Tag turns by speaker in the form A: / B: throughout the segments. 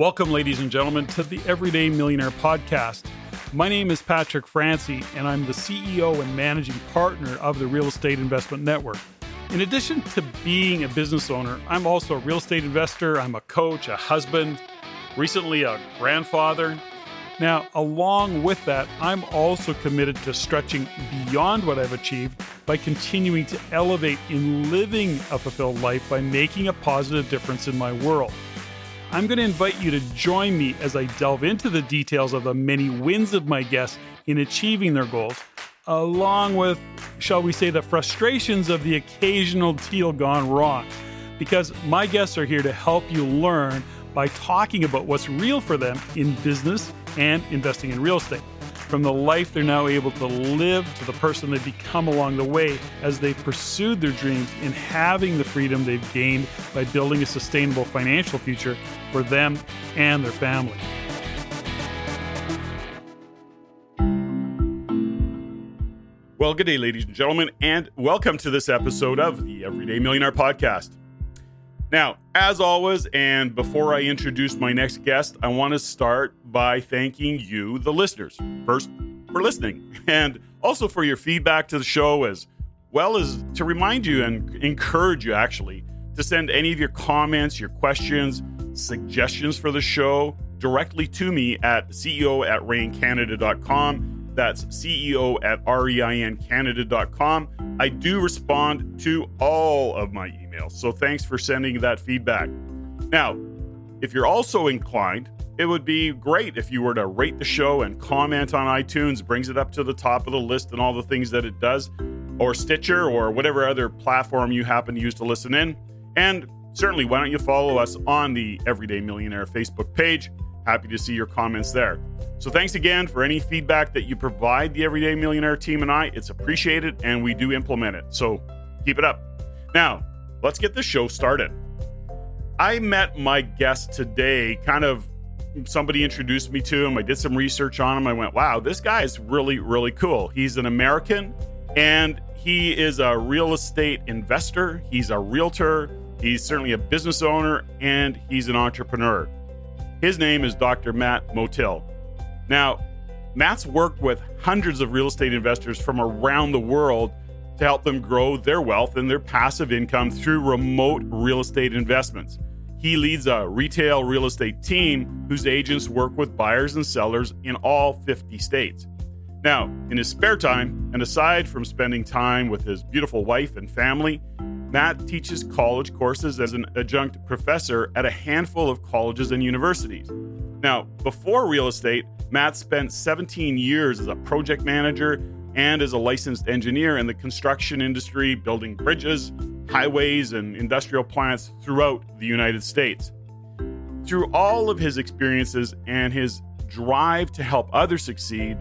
A: Welcome, ladies and gentlemen, to the Everyday Millionaire Podcast. My name is Patrick Francey, and I'm the CEO and managing partner of the Real Estate Investment Network. In addition to being a business owner, I'm also a real estate investor, I'm a coach, a husband, recently a grandfather. Now, along with that, I'm also committed to stretching beyond what I've achieved by continuing to elevate in living a fulfilled life by making a positive difference in my world. I'm going to invite you to join me as I delve into the details of the many wins of my guests in achieving their goals, along with, shall we say, the frustrations of the occasional deal gone wrong. Because my guests are here to help you learn by talking about what's real for them in business and investing in real estate from the life they're now able to live to the person they've become along the way as they've pursued their dreams in having the freedom they've gained by building a sustainable financial future for them and their family. Well, good day, ladies and gentlemen, and welcome to this episode of the Everyday Millionaire Podcast. Now, as always, and before I introduce my next guest, I want to start by thanking you, the listeners, first for listening, and also for your feedback to the show, as well as to remind you and encourage you actually to send any of your comments, your questions, suggestions for the show directly to me at CEO at reincanada.com. That's CEO at REINCanada.com. I do respond to all of my emails. So thanks for sending that feedback. Now, if you're also inclined, it would be great if you were to rate the show and comment on iTunes, brings it up to the top of the list and all the things that it does, or Stitcher, or whatever other platform you happen to use to listen in. And certainly, why don't you follow us on the Everyday Millionaire Facebook page? Happy to see your comments there. So, thanks again for any feedback that you provide the Everyday Millionaire team and I. It's appreciated and we do implement it. So, keep it up. Now, let's get the show started. I met my guest today, kind of somebody introduced me to him. I did some research on him. I went, wow, this guy is really, really cool. He's an American and he is a real estate investor, he's a realtor, he's certainly a business owner, and he's an entrepreneur. His name is Dr. Matt Motil. Now, Matt's worked with hundreds of real estate investors from around the world to help them grow their wealth and their passive income through remote real estate investments. He leads a retail real estate team whose agents work with buyers and sellers in all 50 states. Now, in his spare time, and aside from spending time with his beautiful wife and family, Matt teaches college courses as an adjunct professor at a handful of colleges and universities. Now, before real estate, Matt spent 17 years as a project manager and as a licensed engineer in the construction industry, building bridges, highways, and industrial plants throughout the United States. Through all of his experiences and his drive to help others succeed,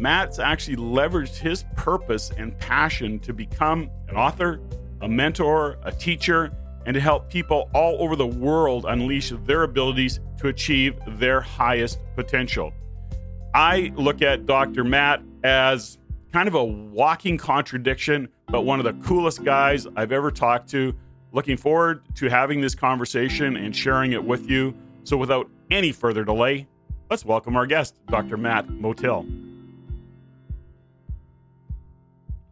A: Matt's actually leveraged his purpose and passion to become an author, a mentor, a teacher, and to help people all over the world unleash their abilities to achieve their highest potential. I look at Dr. Matt as kind of a walking contradiction, but one of the coolest guys I've ever talked to. Looking forward to having this conversation and sharing it with you. So, without any further delay, let's welcome our guest, Dr. Matt Motil.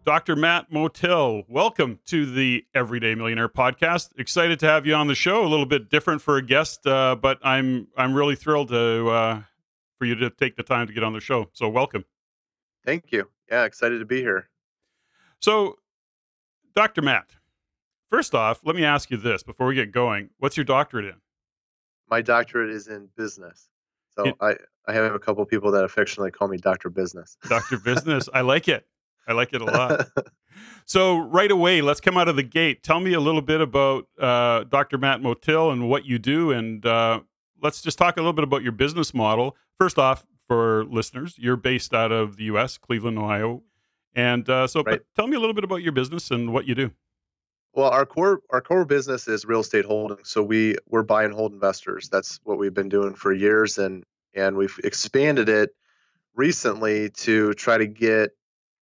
A: Dr. Matt Motil, welcome to the Everyday Millionaire podcast. Excited to have you on the show. A little bit different for a guest, uh, but I'm I'm really thrilled to uh, for you to take the time to get on the show. So welcome.
B: Thank you. Yeah, excited to be here.
A: So, Dr. Matt, first off, let me ask you this before we get going. What's your doctorate in?
B: My doctorate is in business. So it, I I have a couple people that affectionately call me Doctor Business.
A: Doctor Business. I like it. I like it a lot. so right away, let's come out of the gate. Tell me a little bit about uh, Dr. Matt Motil and what you do, and uh, let's just talk a little bit about your business model. First off, for listeners, you're based out of the U.S., Cleveland, Ohio, and uh, so right. tell me a little bit about your business and what you do.
B: Well, our core our core business is real estate holding. So we we're buy and hold investors. That's what we've been doing for years, and and we've expanded it recently to try to get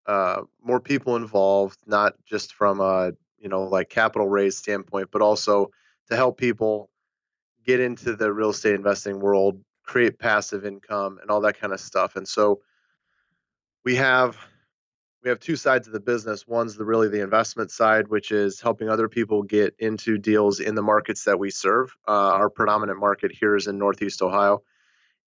B: uh, more people involved, not just from a you know like capital raise standpoint, but also to help people get into the real estate investing world, create passive income, and all that kind of stuff. And so we have we have two sides of the business. One's the really the investment side, which is helping other people get into deals in the markets that we serve. Uh, our predominant market here is in Northeast Ohio,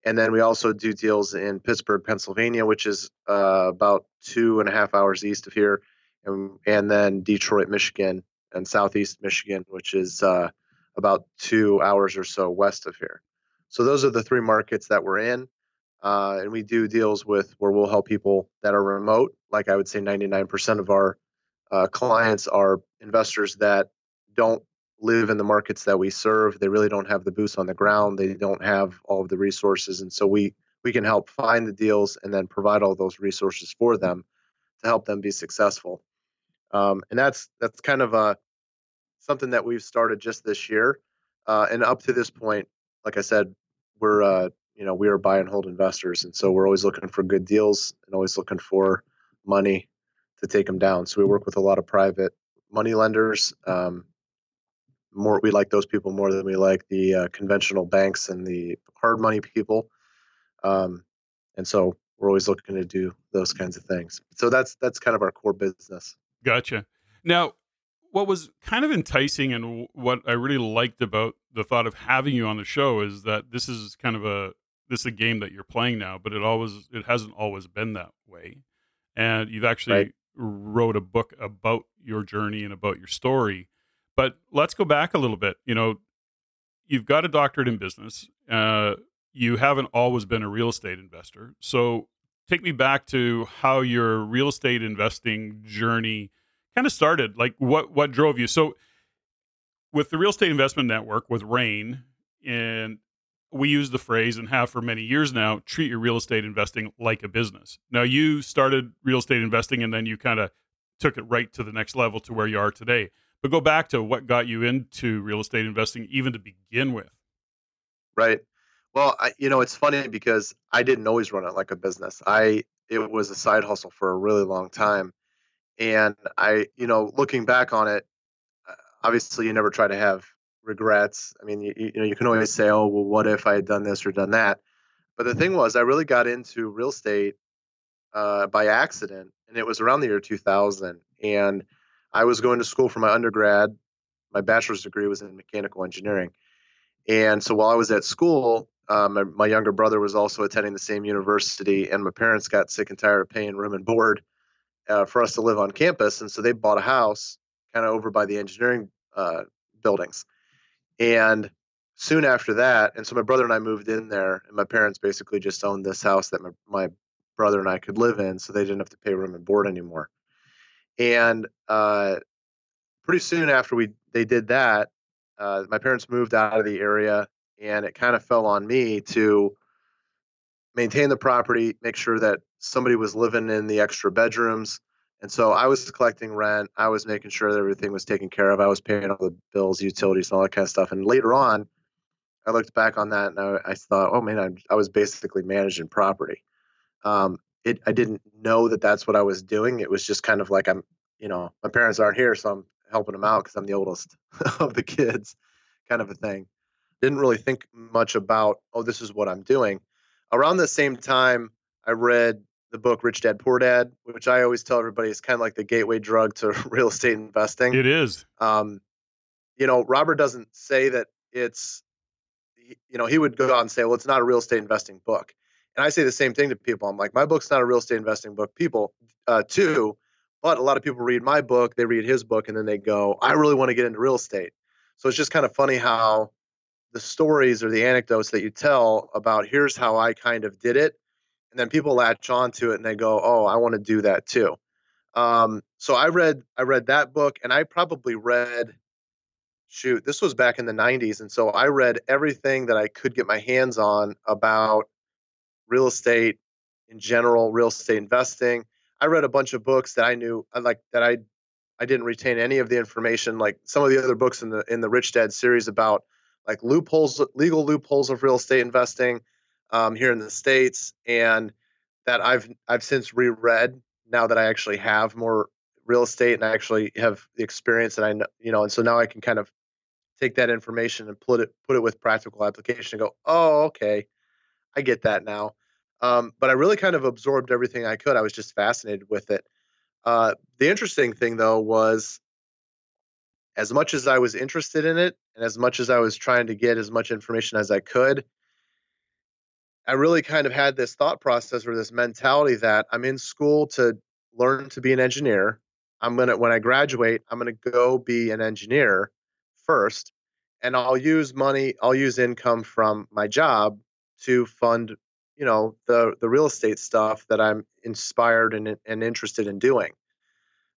B: and then we also do deals in Pittsburgh, Pennsylvania, which is uh, about two and a half hours east of here, and, and then Detroit, Michigan, and Southeast Michigan, which is uh, about two hours or so west of here. So those are the three markets that we're in. Uh, and we do deals with where we'll help people that are remote. Like I would say, 99% of our uh, clients are investors that don't live in the markets that we serve. They really don't have the boots on the ground. They don't have all of the resources, and so we we can help find the deals and then provide all those resources for them to help them be successful. Um, and that's that's kind of a something that we've started just this year. Uh, and up to this point, like I said, we're uh, you know we are buy and hold investors, and so we're always looking for good deals and always looking for money to take them down. So we work with a lot of private money lenders. Um, more we like those people more than we like the uh, conventional banks and the hard money people. Um, and so we're always looking to do those kinds of things. So that's that's kind of our core business.
A: Gotcha. Now, what was kind of enticing and what I really liked about the thought of having you on the show is that this is kind of a this is a game that you're playing now, but it always it hasn't always been that way. And you've actually right. wrote a book about your journey and about your story. But let's go back a little bit. You know, you've got a doctorate in business. Uh, you haven't always been a real estate investor. So take me back to how your real estate investing journey kind of started. Like what what drove you? So with the real estate investment network with REIN and we use the phrase and have for many years now treat your real estate investing like a business. Now, you started real estate investing and then you kind of took it right to the next level to where you are today. But go back to what got you into real estate investing, even to begin with.
B: Right. Well, I, you know, it's funny because I didn't always run it like a business. I it was a side hustle for a really long time, and I, you know, looking back on it, uh, obviously you never try to have regrets. I mean, you, you know, you can always say, "Oh, well, what if I had done this or done that?" But the thing was, I really got into real estate uh, by accident, and it was around the year 2000. And I was going to school for my undergrad. My bachelor's degree was in mechanical engineering, and so while I was at school, um, my, my, younger brother was also attending the same university, and my parents got sick and tired of paying room and board uh, for us to live on campus, and so they bought a house kind of over by the engineering uh, buildings. And soon after that, and so my brother and I moved in there, and my parents basically just owned this house that my, my brother and I could live in, so they didn't have to pay room and board anymore. And uh, pretty soon after we they did that, uh, my parents moved out of the area, and it kind of fell on me to maintain the property, make sure that somebody was living in the extra bedrooms, and so I was collecting rent. I was making sure that everything was taken care of. I was paying all the bills, utilities, and all that kind of stuff. And later on, I looked back on that and I, I thought, oh man, I, I, was basically managing property. Um, it, I didn't know that that's what I was doing. It was just kind of like I'm, you know, my parents aren't here, so I'm helping them out because I'm the oldest of the kids, kind of a thing. Didn't really think much about, oh, this is what I'm doing. Around the same time, I read the book Rich Dad Poor Dad, which I always tell everybody is kind of like the gateway drug to real estate investing.
A: It is.
B: Um, you know, Robert doesn't say that it's, you know, he would go out and say, well, it's not a real estate investing book. And I say the same thing to people. I'm like, my book's not a real estate investing book. People, uh, too, but a lot of people read my book, they read his book, and then they go, I really want to get into real estate. So it's just kind of funny how the stories or the anecdotes that you tell about here's how I kind of did it and then people latch onto it and they go, "Oh, I want to do that too." Um, so I read I read that book, and I probably read, shoot, this was back in the '90s, and so I read everything that I could get my hands on about real estate in general, real estate investing. I read a bunch of books that I knew uh, like that I I didn't retain any of the information like some of the other books in the in the Rich Dad series about like loopholes legal loopholes of real estate investing um, here in the states, and that I've I've since reread now that I actually have more real estate and I actually have the experience and I know you know, and so now I can kind of take that information and put it put it with practical application and go, oh, okay, I get that now. Um, but I really kind of absorbed everything I could. I was just fascinated with it. Uh, the interesting thing though was as much as I was interested in it and as much as I was trying to get as much information as I could, I really kind of had this thought process or this mentality that I'm in school to learn to be an engineer. I'm going to, when I graduate, I'm going to go be an engineer first. And I'll use money, I'll use income from my job to fund, you know, the, the real estate stuff that I'm inspired and, and interested in doing.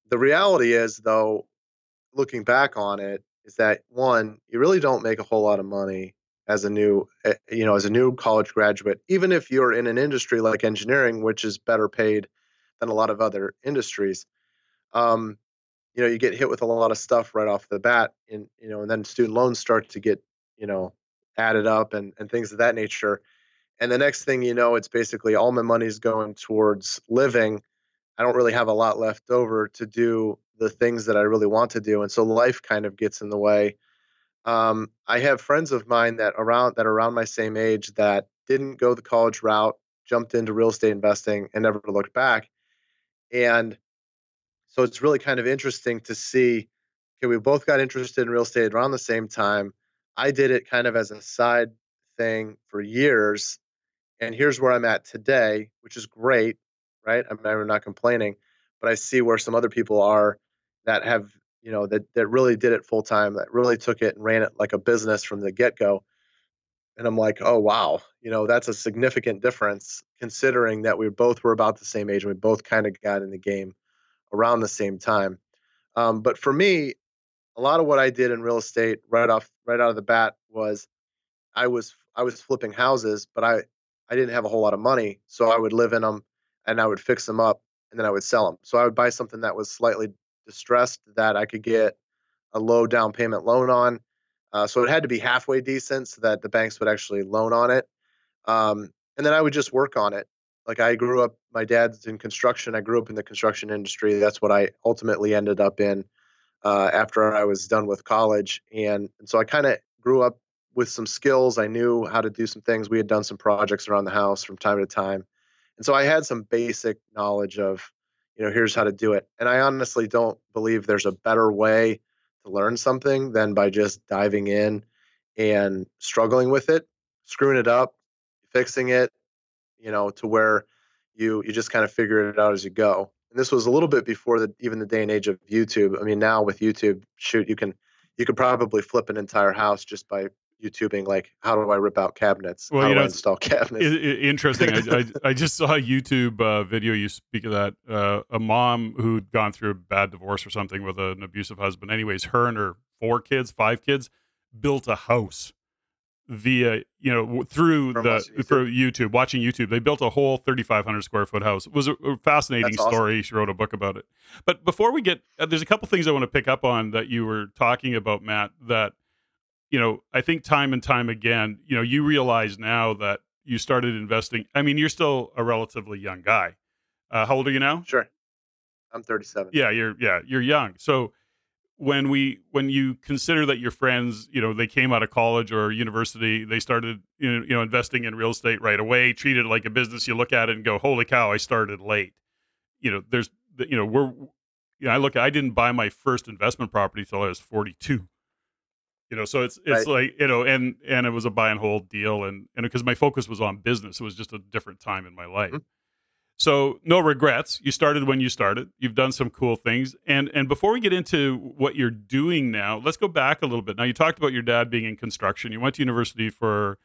B: The reality is, though, looking back on it, is that one, you really don't make a whole lot of money as a new eh, you know as a new college graduate even if you're in an industry like engineering which is better paid than a lot of other industries um, you know you get hit with a lot of stuff right off the bat and you know and then student loans start to get you know added up and and things of that nature and the next thing you know it's basically all my money's going towards living i don't really have a lot left over to do the things that i really want to do and so life kind of gets in the way um, I have friends of mine that around that are around my same age that didn't go the college route, jumped into real estate investing, and never looked back. And so it's really kind of interesting to see. Okay, we both got interested in real estate around the same time. I did it kind of as a side thing for years, and here's where I'm at today, which is great, right? I'm, I'm not complaining, but I see where some other people are that have you know that that really did it full time that really took it and ran it like a business from the get go and i'm like oh wow you know that's a significant difference considering that we both were about the same age and we both kind of got in the game around the same time um, but for me a lot of what i did in real estate right off right out of the bat was i was i was flipping houses but i i didn't have a whole lot of money so i would live in them and i would fix them up and then i would sell them so i would buy something that was slightly distressed that I could get a low down payment loan on. Uh, so it had to be halfway decent so that the banks would actually loan on it. Um, and then I would just work on it. Like I grew up, my dad's in construction. I grew up in the construction industry. That's what I ultimately ended up in uh, after I was done with college. And, and so I kind of grew up with some skills. I knew how to do some things. We had done some projects around the house from time to time. And so I had some basic knowledge of you know, here's how to do it. And I honestly don't believe there's a better way to learn something than by just diving in and struggling with it, screwing it up, fixing it, you know, to where you you just kind of figure it out as you go. And this was a little bit before the even the day and age of YouTube. I mean, now with YouTube, shoot, you can you could probably flip an entire house just by YouTubing like how do I rip out cabinets? Well, how you know, install cabinets? It,
A: it, interesting. I, I, I, just saw a YouTube uh, video. You speak of that. Uh, a mom who'd gone through a bad divorce or something with an abusive husband. Anyways, her and her four kids, five kids, built a house via you know through From the YouTube. through YouTube, watching YouTube. They built a whole 3,500 square foot house. It was a, fascinating awesome. story. She wrote a book about it. But before we get, uh, there's a couple things I want to pick up on that you were talking about, Matt. That you know, I think time and time again, you know, you realize now that you started investing. I mean, you're still a relatively young guy. Uh, how old are you now?
B: Sure, I'm 37.
A: Yeah, you're yeah you're young. So when we when you consider that your friends, you know, they came out of college or university, they started you know, you know investing in real estate right away, treated it like a business. You look at it and go, "Holy cow, I started late." You know, there's you know we're you know, I look I didn't buy my first investment property till I was 42 you know so it's it's right. like you know and and it was a buy and hold deal and and because my focus was on business. It was just a different time in my life. Mm-hmm. so no regrets. You started when you started. You've done some cool things. And and before we get into what you're doing now let's go back a little bit. Now you talked about your dad being in construction. You went to university for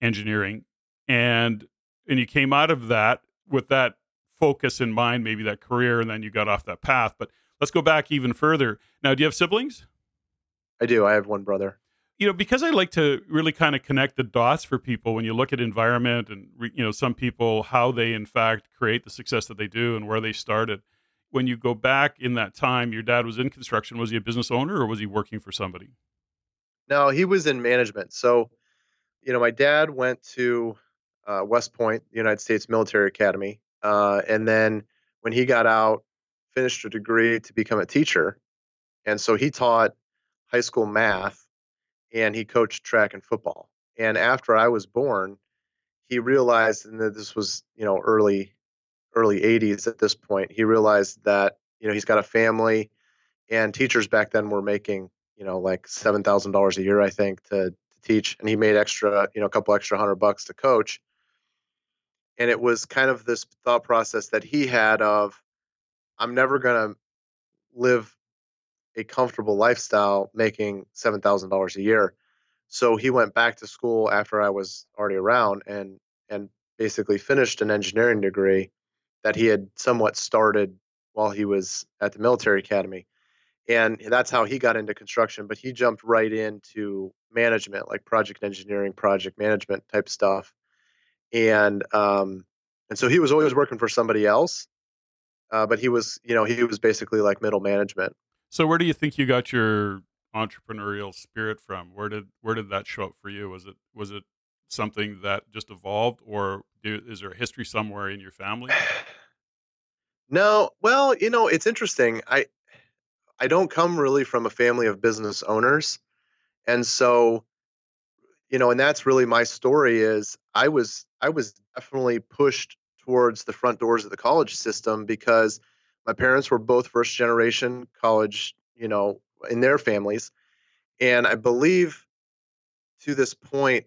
A: engineering and and you came out of that with that focus in mind maybe that career and then you got off that path. But let's go back even further. Now do you have siblings
B: I do. I have one brother.
A: You know, because I like to really kind of connect the dots for people when you look at environment and you know some people how they in fact create the success that they do and where they started. When you go back in that time, your dad was in construction. Was he a business owner or was he working for somebody?
B: No, he was in management. So, you know, my dad went to uh, West Point, the United States Military Academy, uh, and then when he got out, finished a degree to become a teacher. And so he taught high school math. and he coached track and football. And after I was born, he realized, and that this was you know early early 80s at this point, he realized that you know he's got a family, and teachers back then were making you know like seven thousand dollars a year, I think, to, to teach, and he made extra you know a couple extra hundred bucks to coach. And it was kind of this thought process that he had of, I'm never gonna live a comfortable lifestyle making seven thousand dollars a year. So he went back to school after I was already around and and basically finished an engineering degree that he had somewhat started while he was at the military academy. And that's how he got into construction, but he jumped right into management, like project engineering, project management type stuff. And um, and so he was always working for somebody else, uh, but he was, you know, he was basically like middle management.
A: So where do you think you got your entrepreneurial spirit from? Where did where did that show up for you? Was it was it something that just evolved, or do, is there a history somewhere in your family?
B: No, well, you know, it's interesting. I I don't come really from a family of business owners, and so you know, and that's really my story. Is I was I was definitely pushed towards the front doors of the college system because my parents were both first generation college, you know, in their families. And I believe to this point,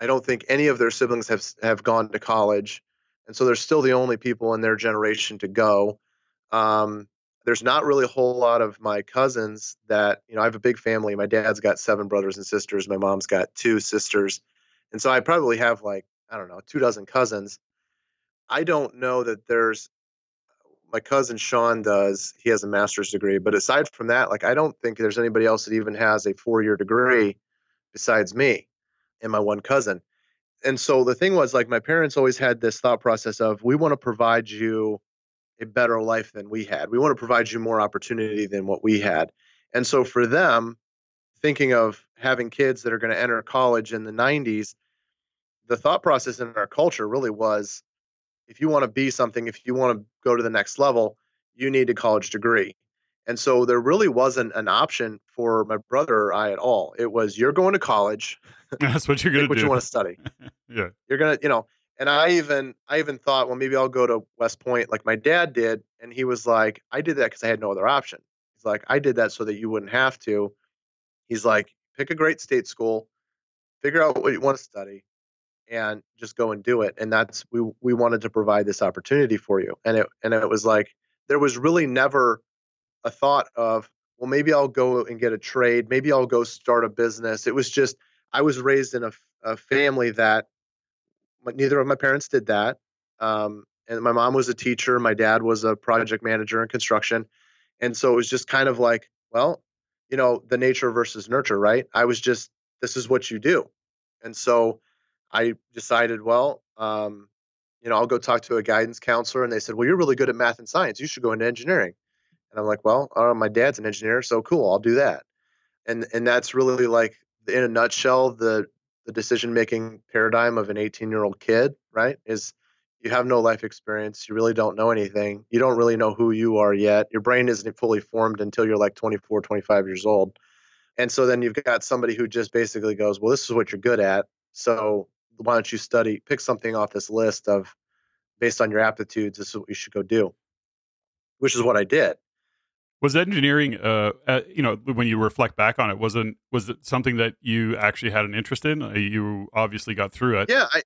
B: I don't think any of their siblings have have gone to college, and so they're still the only people in their generation to go. Um, there's not really a whole lot of my cousins that you know. I have a big family. My dad's got seven brothers and sisters. My mom's got two sisters, and so I probably have like I don't know two dozen cousins. I don't know that there's my cousin Sean does. He has a master's degree, but aside from that, like I don't think there's anybody else that even has a four year degree besides me and my one cousin. And so the thing was like my parents always had this thought process of we want to provide you a better life than we had. We want to provide you more opportunity than what we had. And so for them, thinking of having kids that are going to enter college in the 90s, the thought process in our culture really was if you want to be something, if you want to go to the next level, you need a college degree. And so there really wasn't an option for my brother or I at all. It was you're going to college.
A: That's what you're going to do.
B: What you want to study.
A: yeah.
B: You're going to, you know, and I even I even thought, well, maybe I'll go to West Point like my dad did, and he was like, I did that because I had no other option. He's like, I did that so that you wouldn't have to. He's like, pick a great state school, figure out what you want to study, and just go and do it and that's we we wanted to provide this opportunity for you and it and it was like there was really never a thought of well maybe I'll go and get a trade maybe I'll go start a business. It was just I was raised in a, a family that neither of my parents did that um, and my mom was a teacher my dad was a project manager in construction and so it was just kind of like well you know the nature versus nurture right? I was just this is what you do. And so I decided, well, um, you know, I'll go talk to a guidance counselor. And they said, well, you're really good at math and science. You should go into engineering. And I'm like, well, uh, my dad's an engineer, so cool, I'll do that. And and that's really like, in a nutshell, the the decision making paradigm of an 18 year old kid, right? Is you have no life experience, you really don't know anything, you don't really know who you are yet. Your brain isn't fully formed until you're like 24, 25 years old. And so then you've got somebody who just basically goes, well, this is what you're good at. So why don't you study, pick something off this list of based on your aptitudes, this is what you should go do, which is what I did.
A: Was engineering, uh, uh, you know, when you reflect back on it, wasn't was it something that you actually had an interest in? Uh, you obviously got through it.
B: Yeah, I,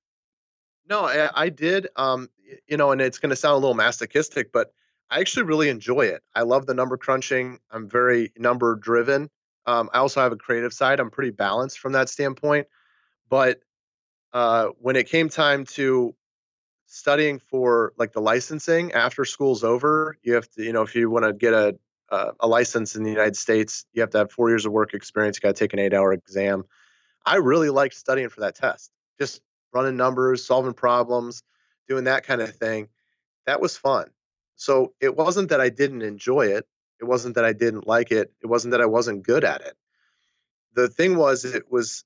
B: no, I, I did. Um, you know, and it's going to sound a little masochistic, but I actually really enjoy it. I love the number crunching. I'm very number driven. Um, I also have a creative side. I'm pretty balanced from that standpoint. But uh, when it came time to studying for like the licensing after school's over, you have to, you know, if you want to get a uh, a license in the United States, you have to have four years of work experience. You got to take an eight hour exam. I really liked studying for that test, just running numbers, solving problems, doing that kind of thing. That was fun. So it wasn't that I didn't enjoy it. It wasn't that I didn't like it. It wasn't that I wasn't good at it. The thing was, it was,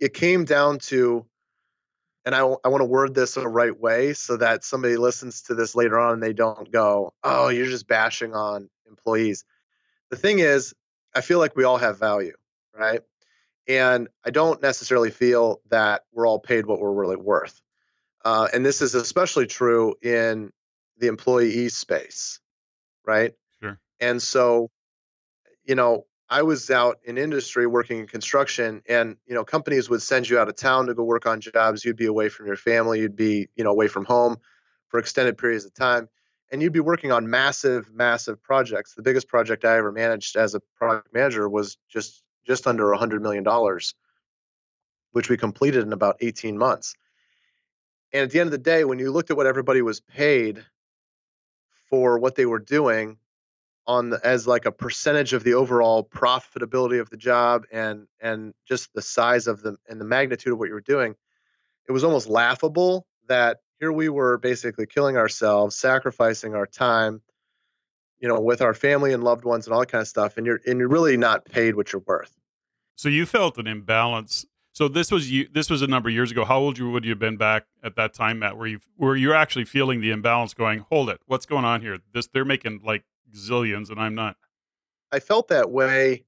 B: it came down to and I, I want to word this the right way so that somebody listens to this later on and they don't go, oh, you're just bashing on employees. The thing is, I feel like we all have value, right? And I don't necessarily feel that we're all paid what we're really worth. Uh, and this is especially true in the employee space, right?
A: Sure.
B: And so, you know, I was out in industry working in construction, and you know, companies would send you out of town to go work on jobs. You'd be away from your family. You'd be, you know, away from home for extended periods of time, and you'd be working on massive, massive projects. The biggest project I ever managed as a project manager was just just under a hundred million dollars, which we completed in about 18 months. And at the end of the day, when you looked at what everybody was paid for what they were doing on the, as like a percentage of the overall profitability of the job and and just the size of them and the magnitude of what you were doing, it was almost laughable that here we were basically killing ourselves, sacrificing our time, you know, with our family and loved ones and all that kind of stuff, and you're and you're really not paid what you're worth.
A: So you felt an imbalance. So this was you. This was a number of years ago. How old you would you have been back at that time, Matt? Where you were you're actually feeling the imbalance? Going, hold it, what's going on here? This they're making like zillions, and I'm not.
B: I felt that way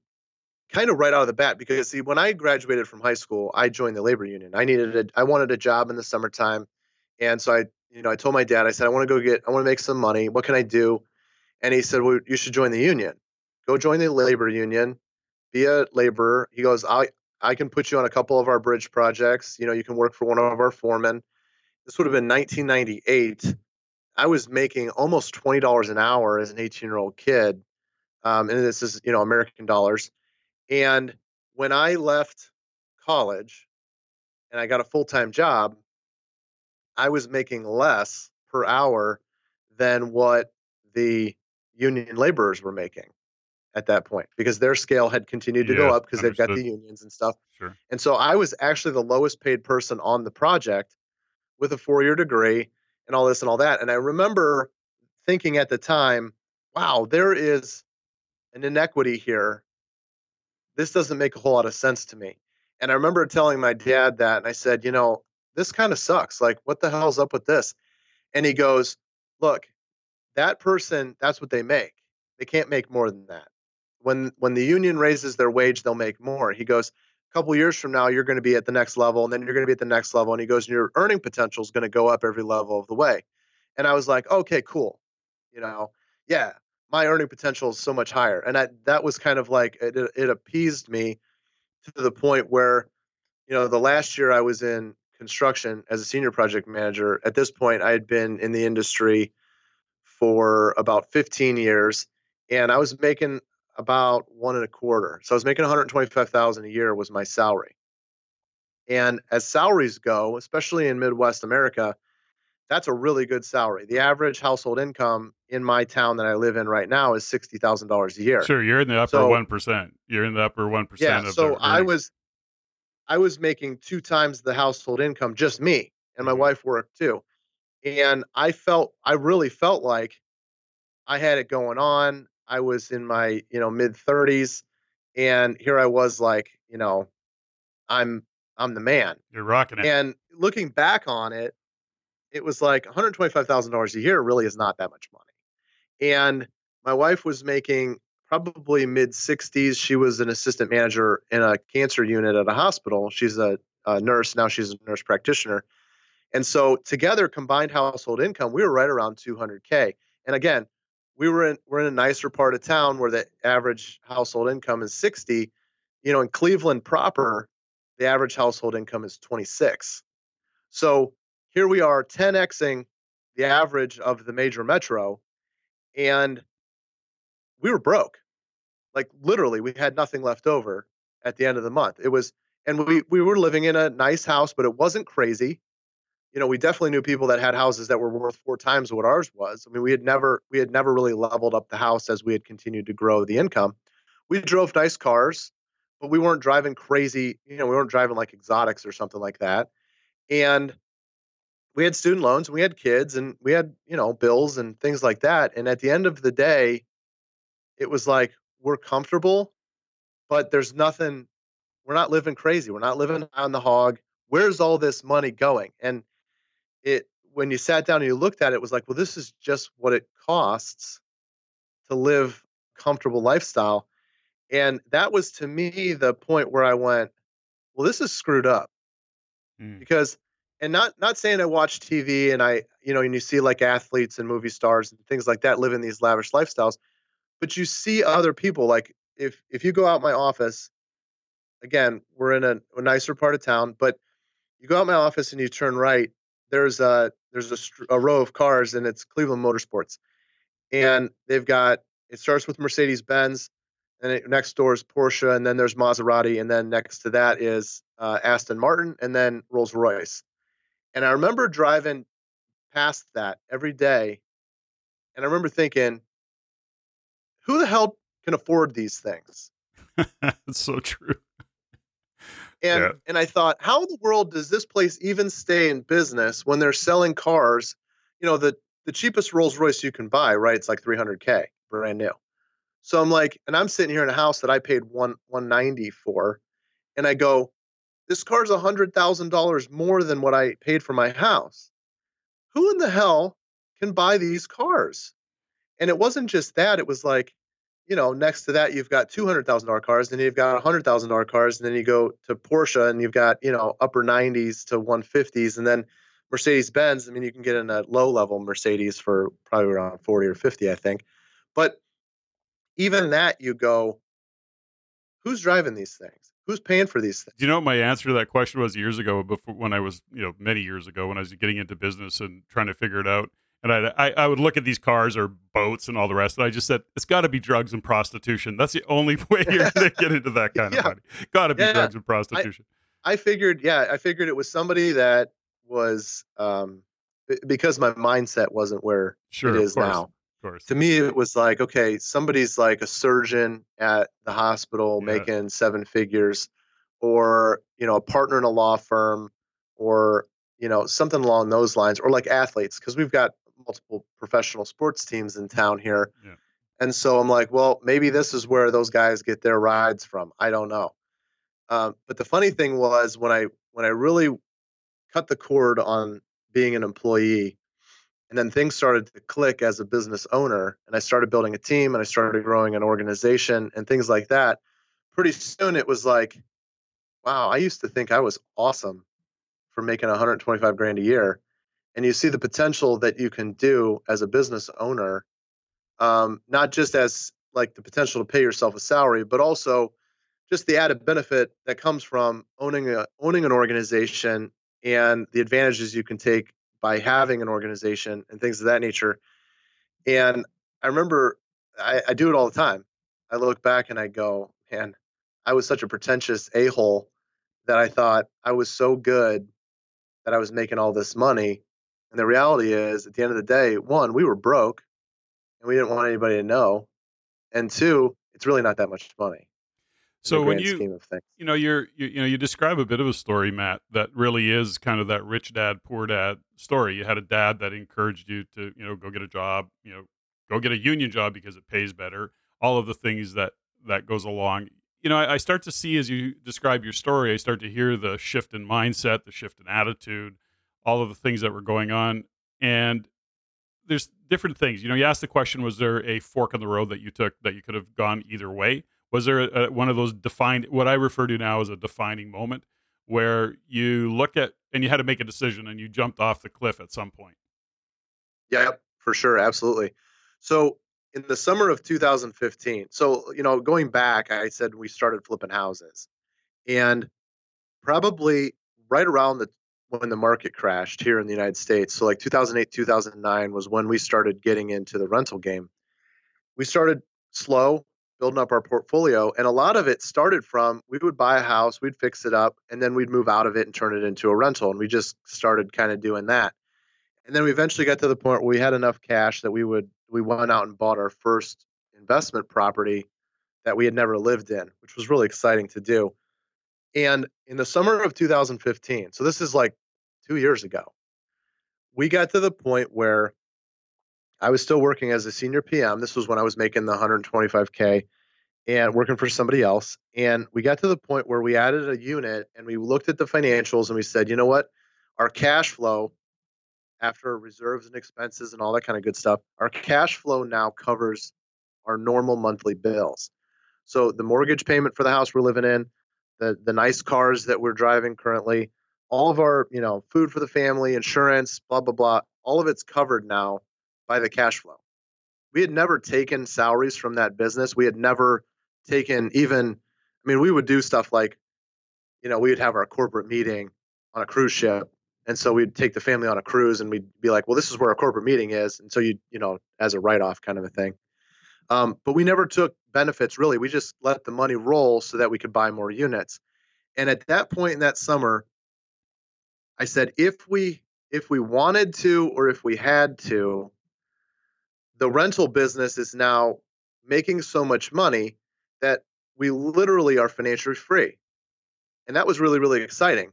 B: kind of right out of the bat because see, when I graduated from high school, I joined the labor union. I needed a, I wanted a job in the summertime, and so I, you know, I told my dad, I said, I want to go get, I want to make some money. What can I do? And he said, Well, you should join the union. Go join the labor union, be a laborer. He goes, I, I can put you on a couple of our bridge projects. You know, you can work for one of our foremen. This would have been 1998. I was making almost twenty dollars an hour as an 18 year old kid, um, and this is you know American dollars. And when I left college and I got a full time job, I was making less per hour than what the union laborers were making at that point because their scale had continued to go up because they've got the unions and stuff.
A: Sure.
B: And so I was actually the lowest paid person on the project with a four year degree and all this and all that. And I remember thinking at the time, wow, there is an inequity here. This doesn't make a whole lot of sense to me. And I remember telling my dad that, and I said, you know, this kind of sucks. Like, what the hell's up with this? And he goes, look, that person, that's what they make. They can't make more than that. When when the union raises their wage, they'll make more. He goes, couple years from now, you're going to be at the next level, and then you're going to be at the next level. And he goes, and your earning potential is going to go up every level of the way. And I was like, okay, cool. You know, yeah, my earning potential is so much higher. And that was kind of like it, it appeased me to the point where, you know, the last year I was in construction as a senior project manager. At this point, I had been in the industry for about 15 years, and I was making about one and a quarter. So I was making 125,000 a year was my salary. And as salaries go, especially in Midwest America, that's a really good salary. The average household income in my town that I live in right now is sixty thousand dollars a year.
A: Sure, you're in the upper
B: So-
A: one You're in the upper one percent.
B: Yeah. So I was, I was making two times the household income, just me, and my
A: Mhm.
B: wife worked too. And I felt, I really felt like I had it going on. I was in my, you know, mid thirties, and here I was, like, you know, I'm, I'm the man.
A: You're rocking it.
B: And looking back on it, it was like $125,000 a year really is not that much money. And my wife was making probably mid 60s. She was an assistant manager in a cancer unit at a hospital. She's a, a nurse. Now she's a nurse practitioner. And so together, combined household income, we were right around 200K. And again, we were in we're in a nicer part of town where the average household income is 60. You know, in Cleveland proper, the average household income is 26. So here we are 10xing the average of the major metro, and we were broke. Like literally, we had nothing left over at the end of the month. It was, and we we were living in a nice house, but it wasn't crazy. You know, we definitely knew people that had houses that were worth four times what ours was. I mean, we had never we had never really leveled up the house as we had continued to grow the income. We drove nice cars, but we weren't driving crazy. You know, we weren't driving like exotics or something like that. And we had student loans, we had kids, and we had you know bills and things like that. And at the end of the day, it was like we're comfortable, but there's nothing. We're not living crazy. We're not living on the hog. Where's all this money going? And it when you sat down and you looked at it, it was like, well, this is just what it costs to live comfortable lifestyle. And that was to me the point where I went, well, this is screwed up
A: Mm.
B: because, and not not saying I watch TV and I, you know, and you see like athletes and movie stars and things like that living these lavish lifestyles, but you see other people like if if you go out my office, again, we're in a, a nicer part of town, but you go out my office and you turn right, there's a there's a, a row of cars and it's Cleveland Motorsports, and they've got it starts with Mercedes Benz, and it, next door is Porsche, and then there's Maserati, and then next to that is uh, Aston Martin, and then Rolls Royce. And I remember driving past that every day, and I remember thinking, who the hell can afford these things?
A: That's so true.
B: And
A: Yeah.
B: and I thought, how in the world does this place even stay in business when they're selling cars? You know, the the cheapest Rolls Royce you can buy, right? It's like 300k, brand new. So I'm like, and I'm sitting here in a house that I paid one 190 for, and I go, this car's a hundred thousand dollars more than what I paid for my house. Who in the hell can buy these cars? And it wasn't just that; it was like, you know, next to that you've got two hundred thousand dollar cars, then you've got hundred thousand dollar cars, and then you go to Porsche and you've got you know upper nineties to one fifties, and then Mercedes Benz. I mean, you can get in a low level Mercedes for probably around forty or fifty, I think. But even that, you go, who's driving these things? Who's paying for these things?
A: Do you know what my answer to that question was years ago? Before when I was, you know, many years ago when I was getting into business and trying to figure it out, and I, I, I would look at these cars or boats and all the rest, and I just said it's got to be drugs and prostitution. That's the only way you're going to get into that kind
B: Yeah.
A: of money. Got to be
B: Yeah.
A: drugs and prostitution.
B: I figured, yeah, I figured it was somebody that was um, because my mindset wasn't where
A: sure,
B: it
A: course,
B: now.
A: of course.
B: to me it was like okay somebody's like a surgeon at the hospital
A: Yeah.
B: making seven figures or you know a partner in a law firm or you know something along those lines or like athletes because we've got multiple professional sports teams in town here.
A: Yeah.
B: and so i'm like well maybe this is where those guys get their rides from. I don't know. Um, but the funny thing was when i when i really cut the cord on being an employee and then things started to click as a business owner and i started building a team and i started growing an organization and things like that pretty soon it was like wow i used to think i was awesome for making 125 grand a year and you see the potential that you can do as a business owner um, not just as like the potential to pay yourself a salary but also just the added benefit that comes from owning a owning an organization and the advantages you can take by having an organization and things of that nature. And I remember I, I do it all the time. I look back and I go, man, I was such a pretentious a hole that I thought I was so good that I was making all this money. And the reality is, at the end of the day, one, we were broke and we didn't want anybody to know. And two, it's really not that much money.
A: So when you
B: scheme of things.
A: you know you're you, you know you describe a bit of a story matt that really is kind of that rich dad poor dad story you had a dad that encouraged you to you know go get a job you know go get a union job because it pays better all of the things that that goes along you know I, I start to see as you describe your story i start to hear the shift in mindset the shift in attitude all of the things that were going on and there's different things. You know you asked the question was there a fork in the road that you took that you could have gone either way? Was there a, one of those defined what i refer to now as a defining moment where you look at and you had to make a decision and you jumped off the cliff at some point?
B: Yeah, for sure, absolutely. So in the summer of 2015, so you know, going back, I said we started flipping houses, and probably right around the when the market crashed here in the United States, so like 2008, 2009 was when we started getting into the rental game. We started slow, building up our portfolio, and a lot of it started from we would buy a house, we'd fix it up, and then we'd move out of it and turn it into a rental, and we just started kind of doing that. And then we eventually got to the point where we had enough cash that we would we went out and bought our first investment property that we had never lived in which was really exciting to do. And in the summer of 2015 so this is like two years ago. We got to the point where i was still working as a senior pm this was when i was making the 125k and working for somebody else and we got to the point where we added a unit and we looked at the financials and we said you know what? Our cash flow after reserves and expenses and all that kind of good stuff, our cash flow now covers our normal monthly bills. So the mortgage payment for the house we're living in, the the nice cars that we're driving currently, all of our you know food for the family, insurance, blah blah blah, all of it's covered now by the cash flow. We had never taken salaries from that business. We had never taken even. I mean, we would do stuff like, you know, we would have our corporate meeting on a cruise ship and so we'd take the family on a cruise and we'd be like well this is where our corporate meeting is and so you you know as a write-off kind of a thing um, but we never took benefits really we just let the money roll so that we could buy more units and at that point in that summer i said if we if we wanted to or if we had to the rental business is now making so much money that we literally are financially free and that was really really exciting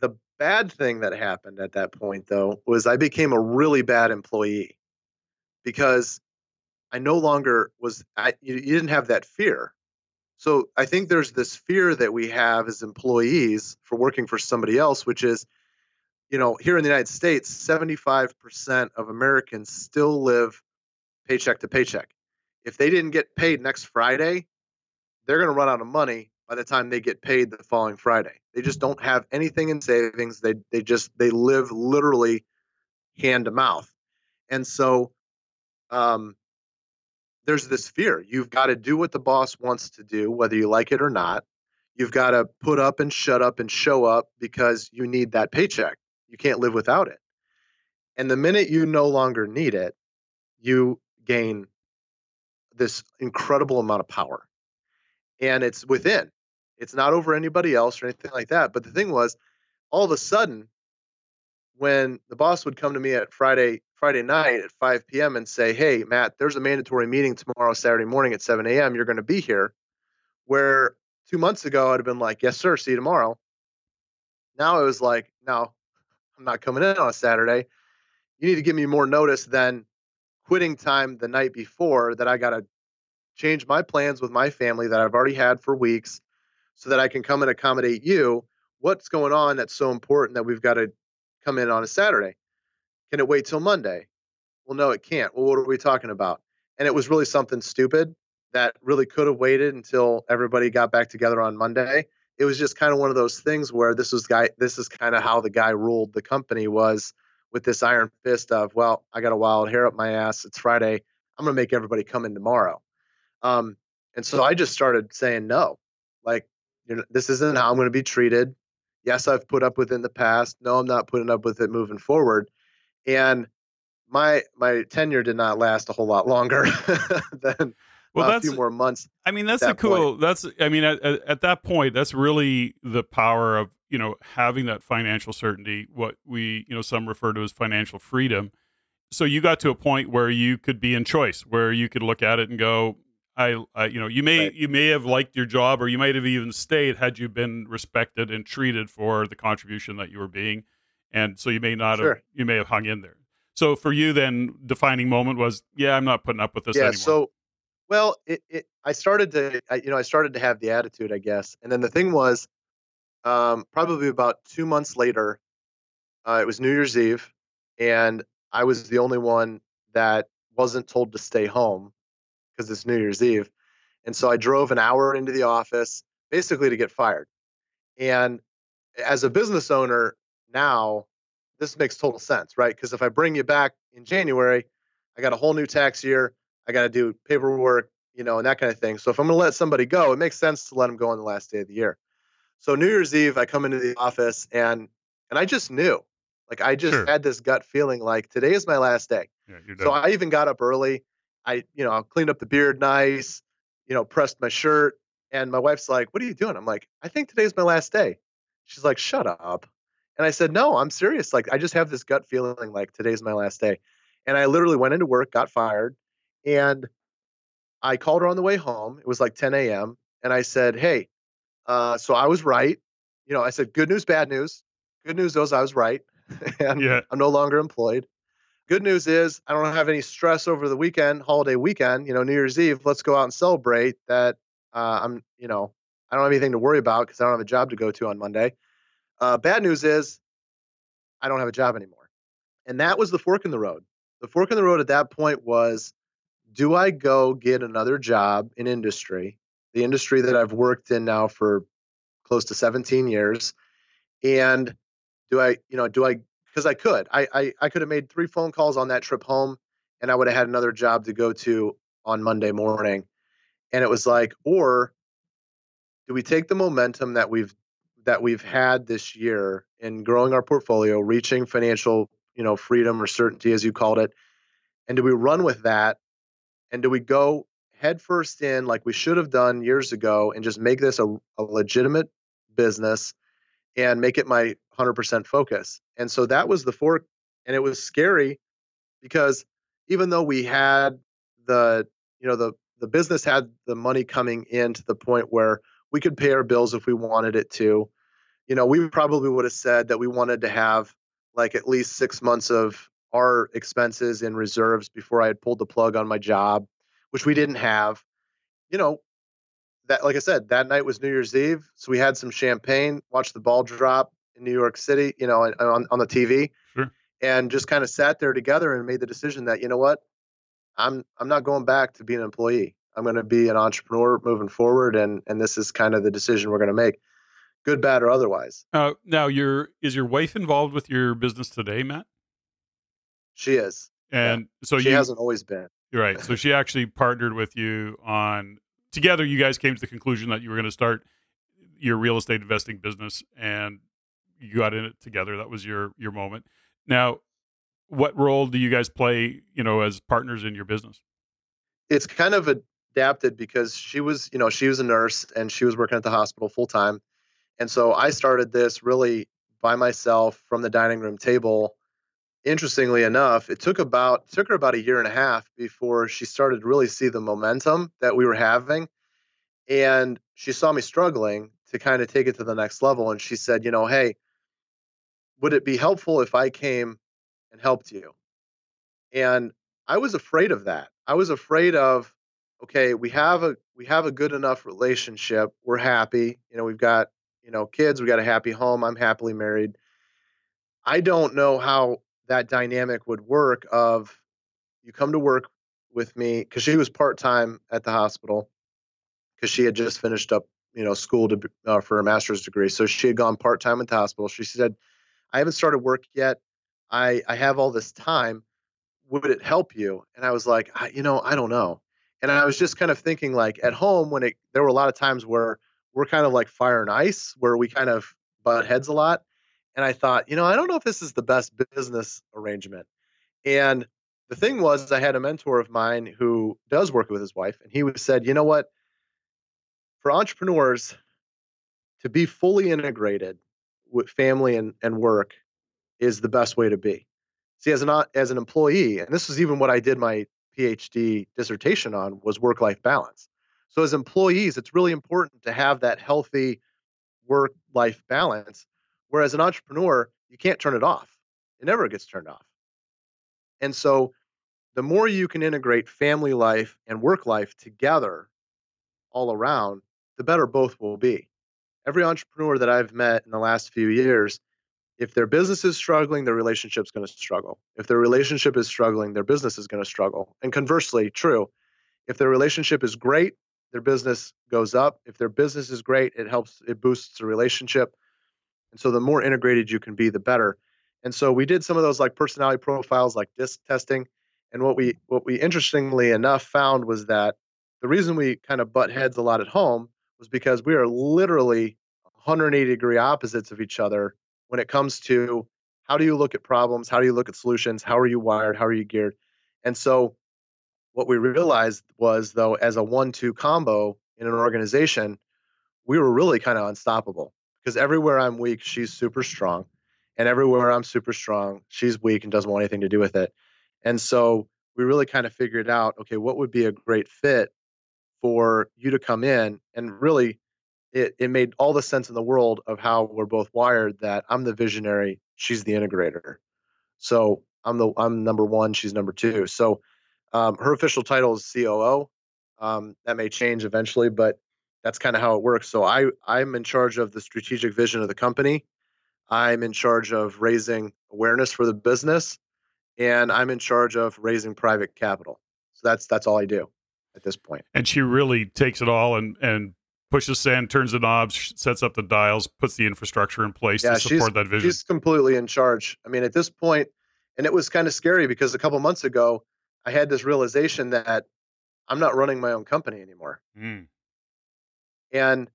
B: the bad thing that happened at that point, though, was I became a really bad employee because I no longer was, I, you, you didn't have that fear. So I think there's this fear that we have as employees for working for somebody else, which is, you know, here in the United States, 75% of Americans still live paycheck to paycheck. If they didn't get paid next Friday, they're going to run out of money by the time they get paid the following Friday. They just don't have anything in savings. They they just they live literally hand to mouth. And so um there's this fear. You've got to do what the boss wants to do, whether you like it or not. You've got to put up and shut up and show up because you need that paycheck. You can't live without it. And the minute you no longer need it, you gain this incredible amount of power. And it's within. It's not over anybody else or anything like that. But the thing was, all of a sudden, when the boss would come to me at Friday Friday night at 5 p.m. and say, "Hey, Matt, there's a mandatory meeting tomorrow Saturday morning at 7 a.m. You're going to be here," where two months ago I'd have been like, "Yes, sir. See you tomorrow." Now it was like, "No, I'm not coming in on a Saturday. You need to give me more notice than quitting time the night before that I got to change my plans with my family that I've already had for weeks so that I can come and accommodate you. What's going on that's so important that we've got to come in on a Saturday? Can it wait till Monday? Well, no, it can't. Well, what are we talking about? And it was really something stupid that really could have waited until everybody got back together on Monday. It was just kind of one of those things where this was guy this is kind of how the guy ruled the company was with this iron fist of, well, I got a wild hair up my ass. It's Friday. I'm going to make everybody come in tomorrow. Um, and so I just started saying no. Like you know, this isn't how I'm going to be treated. Yes, I've put up with it in the past. No, I'm not putting up with it moving forward. And my my tenure did not last a whole lot longer than well, that's, a few more months.
A: I mean, that's that a cool. Point. That's I mean, at, at that point, that's really the power of you know having that financial certainty. What we you know some refer to as financial freedom. So you got to a point where you could be in choice, where you could look at it and go, I, I, you know, you may right. you may have liked your job, or you might have even stayed had you been respected and treated for the contribution that you were being, and so you may not sure. have you may have hung in there. So for you, then defining moment was, yeah, I'm not putting up with this yeah, anymore.
B: So, well, it, it, I started to, I, you know, I started to have the attitude, I guess, and then the thing was, um, probably about two months later, uh, it was New Year's Eve, and I was the only one that wasn't told to stay home because it's New Year's Eve. And so I drove an hour into the office basically to get fired. And as a business owner now, this makes total sense, right? Because if I bring you back in January, I got a whole new tax year. I got to do paperwork, you know, and that kind of thing. So if I'm going to let somebody go, it makes sense to let them go on the last day of the year. So New Year's Eve, I come into the office and and I just knew, like I just sure. had this gut feeling like today is my last day. Yeah, so I even got up early. I, you know, cleaned up the beard nice, you know, pressed my shirt. And my wife's like, What are you doing? I'm like, I think today's my last day. She's like, Shut up. And I said, No, I'm serious. Like, I just have this gut feeling like today's my last day. And I literally went into work, got fired, and I called her on the way home. It was like 10 a.m. And I said, Hey, uh, so I was right. You know, I said, Good news, bad news. Good news is I was right. and yeah. I'm no longer employed. Good news is I don't have any stress over the weekend, holiday weekend, you know, New Year's Eve. Let's go out and celebrate that. Uh, I'm, you know, I don't have anything to worry about because I don't have a job to go to on Monday. Uh, bad news is I don't have a job anymore. And that was the fork in the road. The fork in the road at that point was do I go get another job in industry, the industry that I've worked in now for close to 17 years. And do I, you know, do I, because I could, I, I, I could have made three phone calls on that trip home and I would have had another job to go to on Monday morning. And it was like, or do we take the momentum that we've that we've had this year in growing our portfolio, reaching financial, you know, freedom or certainty as you called it, and do we run with that? And do we go headfirst in like we should have done years ago and just make this a, a legitimate business and make it my 100% focus? And so that was the fork. And it was scary because even though we had the, you know, the, the business had the money coming in to the point where we could pay our bills if we wanted it to. You know, we probably would have said that we wanted to have like at least six months of our expenses and reserves before I had pulled the plug on my job, which we didn't have. You know, that like I said, that night was New Year's Eve, so we had some champagne, watched the ball drop in New York City, you know, on on the TV,
A: sure.
B: and just kind of sat there together and made the decision that you know what, I'm I'm not going back to being an employee. I'm going to be an entrepreneur moving forward, and and this is kind of the decision we're going to make, good, bad, or otherwise.
A: Uh, now, your is your wife involved with your business today, Matt?
B: She is,
A: and yeah. so
B: she
A: you,
B: hasn't always been.
A: Right. So she actually partnered with you on together. You guys came to the conclusion that you were going to start your real estate investing business, and you got in it together. That was your your moment. Now, what role do you guys play? You know, as partners in your business?
B: It's kind of adapted because she was, you know, she was a nurse and she was working at the hospital full time. And so I started this really by myself from the dining room table. Interestingly enough, it took about took her about a year and a half before she started to really see the momentum that we were having. And she saw me struggling to kind of take it to the next level. And she said, you know, hey, would it be helpful if I came and helped you? And I was afraid of that. I was afraid of okay, we have a we have a good enough relationship. We're happy. You know, we've got, you know, kids, we got a happy home. I'm happily married. I don't know how that dynamic would work of you come to work with me cuz she was part-time at the hospital cuz she had just finished up, you know, school to uh, for a master's degree. So she had gone part-time at the hospital. She said, "I haven't started work yet. I I have all this time. Would it help you?" And I was like, I, "You know, I don't know." And I was just kind of thinking like at home when it there were a lot of times where we're kind of like fire and ice where we kind of butt heads a lot. And I thought, you know, I don't know if this is the best business arrangement. And the thing was, I had a mentor of mine who does work with his wife, and he said, you know what? For entrepreneurs to be fully integrated with family and, and work is the best way to be. See, as an as an employee, and this was even what I did my PhD dissertation on was work life balance. So, as employees, it's really important to have that healthy work life balance. Whereas an entrepreneur, you can't turn it off, it never gets turned off. And so, the more you can integrate family life and work life together all around, the better both will be. Every entrepreneur that I've met in the last few years if their business is struggling, their relationship's going to struggle. If their relationship is struggling, their business is going to struggle. And conversely, true. If their relationship is great, their business goes up. If their business is great, it helps, it boosts the relationship. And so the more integrated you can be, the better. And so we did some of those like personality profiles, like disc testing. And what we what we interestingly enough found was that the reason we kind of butt heads a lot at home was because we are literally 180 degree opposites of each other when it comes to how do you look at problems? How do you look at solutions? How are you wired? How are you geared? And so, what we realized was, though, as a one two combo in an organization, we were really kind of unstoppable because everywhere I'm weak, she's super strong. And everywhere I'm super strong, she's weak and doesn't want anything to do with it. And so, we really kind of figured out okay, what would be a great fit for you to come in and really it, it made all the sense in the world of how we're both wired that I'm the visionary, she's the integrator. So I'm the I'm number one, she's number two. So um, her official title is COO. Um, that may change eventually, but that's kind of how it works. So I I'm in charge of the strategic vision of the company. I'm in charge of raising awareness for the business, and I'm in charge of raising private capital. So that's that's all I do at this point.
A: And she really takes it all and and pushes send, turns the knobs, sets up the dials, puts the infrastructure in place yeah, to support that vision.
B: She's completely in charge. I mean, at this point, and it was kind of scary because a couple months ago, I had this realization that I'm not running my own company anymore. Mm. And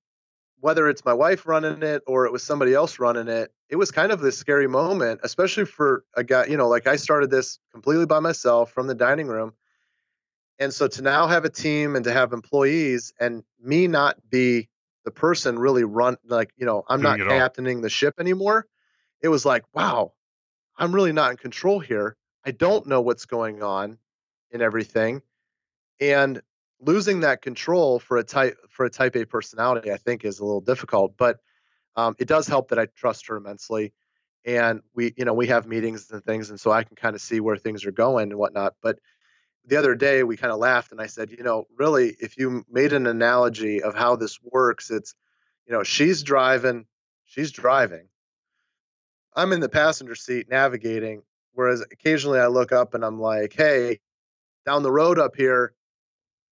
B: whether it's my wife running it or it was somebody else running it, it was kind of this scary moment, especially for a guy, you know, like I started this completely by myself from the dining room. And so to now have a team and to have employees and me not be the person really run like, you know, I'm Doing not captaining all. the ship anymore. It was like, wow, I'm really not in control here. I don't know what's going on in everything. And losing that control for a type for a type A personality, I think, is a little difficult. But um, it does help that I trust her immensely, and we, you know, we have meetings and things, and so I can kind of see where things are going and whatnot. But the other day we kind of laughed, and I said, you know, really, if you made an analogy of how this works, it's, you know, she's driving, she's driving. I'm in the passenger seat navigating, whereas occasionally I look up and I'm like, hey, down the road up here,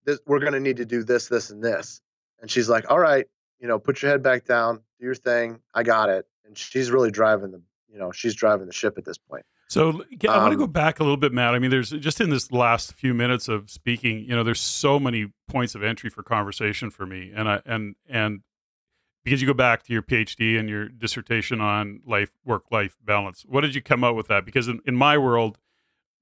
B: this, we're going to need to do this, this, and this. And she's like, all right, you know, put your head back down, do your thing. I got it. And she's really driving the, you know, she's driving the ship at this point.
A: So yeah, I want to go um, back a little bit, Matt. I mean, there's just in this last few minutes of speaking, you know, there's so many points of entry for conversation for me, and I and and because you go back to your PhD and your dissertation on life work life balance, what did you come up with that? Because in, in my world,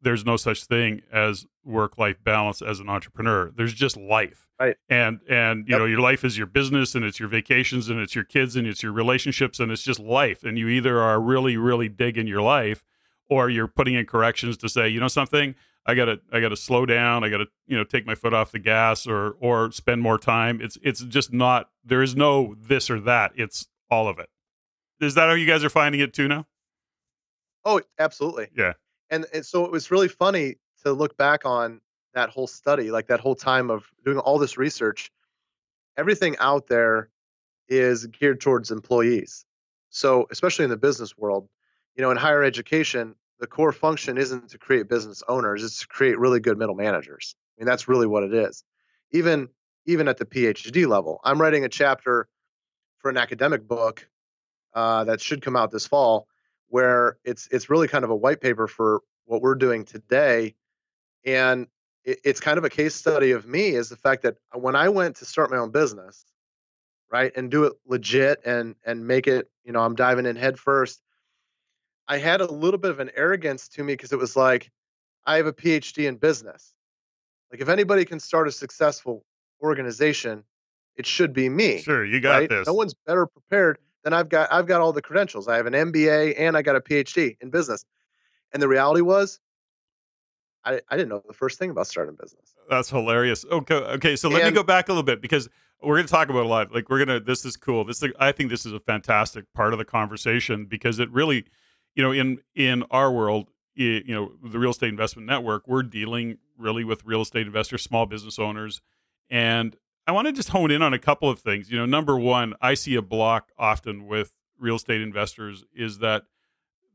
A: there's no such thing as work life balance as an entrepreneur. There's just life.
B: Right.
A: And and you yep. know, your life is your business and it's your vacations and it's your kids and it's your relationships and it's just life. And you either are really, really digging your life or you're putting in corrections to say, you know something, I gotta I gotta slow down, I gotta, you know, take my foot off the gas or or spend more time. It's it's just not there is no this or that. It's all of it. Is that how you guys are finding it too now?
B: Oh, absolutely.
A: Yeah
B: and, and so it was really funny to look back on that whole study, like that whole time of doing all this research. Everything out there is geared towards employees. So, especially in the business world, you know, in higher education, the core function isn't to create business owners; it's to create really good middle managers. I mean, that's really what it is. Even even at the PhD level, I'm writing a chapter for an academic book uh, that should come out this fall where it's it's really kind of a white paper for what we're doing today and it, it's kind of a case study of me is the fact that when i went to start my own business right and do it legit and and make it you know i'm diving in head first i had a little bit of an arrogance to me because it was like i have a phd in business like if anybody can start a successful organization it should be me
A: sure you got right? this
B: no one's better prepared then I've got I've got all the credentials. I have an MBA and I got a PhD in business. And the reality was I, I didn't know the first thing about starting business.
A: That's hilarious. Okay, okay. So let and, me go back a little bit because we're going to talk about a lot. Like we're going to. This is cool. This is, I think this is a fantastic part of the conversation because it really, you know, in in our world, you know, the real estate investment network, we're dealing really with real estate investors, small business owners, and I want to just hone in on a couple of things. You know, number one, I see a block often with real estate investors is that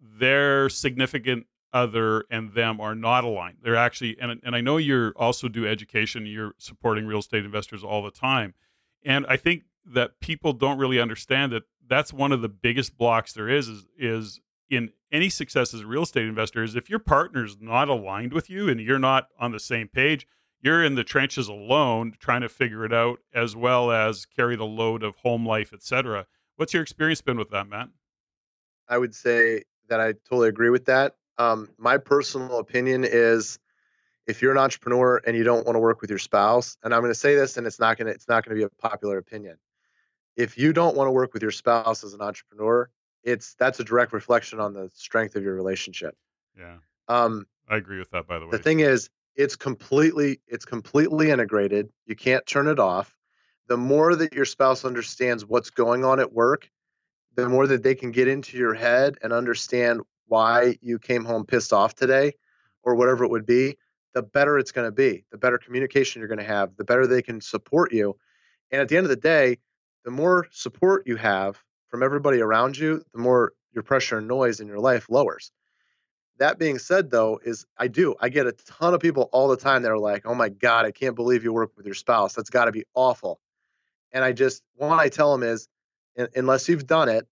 A: their significant other and them are not aligned. They're actually, and, and I know you're also do education, you're supporting real estate investors all the time. And I think that people don't really understand that that's one of the biggest blocks there is, is, is in any success as a real estate investor is if your partner's not aligned with you and you're not on the same page, you're in the trenches alone trying to figure it out as well as carry the load of home life etc what's your experience been with that matt?
B: I would say that i totally agree with that. Um, my personal opinion is if you're an entrepreneur and you don't want to work with your spouse and i'm going to say this and it's not going to it's not going to be a popular opinion. If you don't want to work with your spouse as an entrepreneur it's that's a direct reflection on the strength of your relationship.
A: Yeah. Um, i agree with that by the way.
B: the thing is it's completely it's completely integrated you can't turn it off. The more that your spouse understands what's going on at work the more that they can get into your head and understand why you came home pissed off today or whatever it would be the better it's going to be the better communication you're going to have the better they can support you. And at the end of the day the more support you have from everybody around you the more your pressure and noise in your life lowers that being said though is i do i get a ton of people all the time that are like oh my god i can't believe you work with your spouse that's got to be awful And I just one I tell them is, unless you've done it,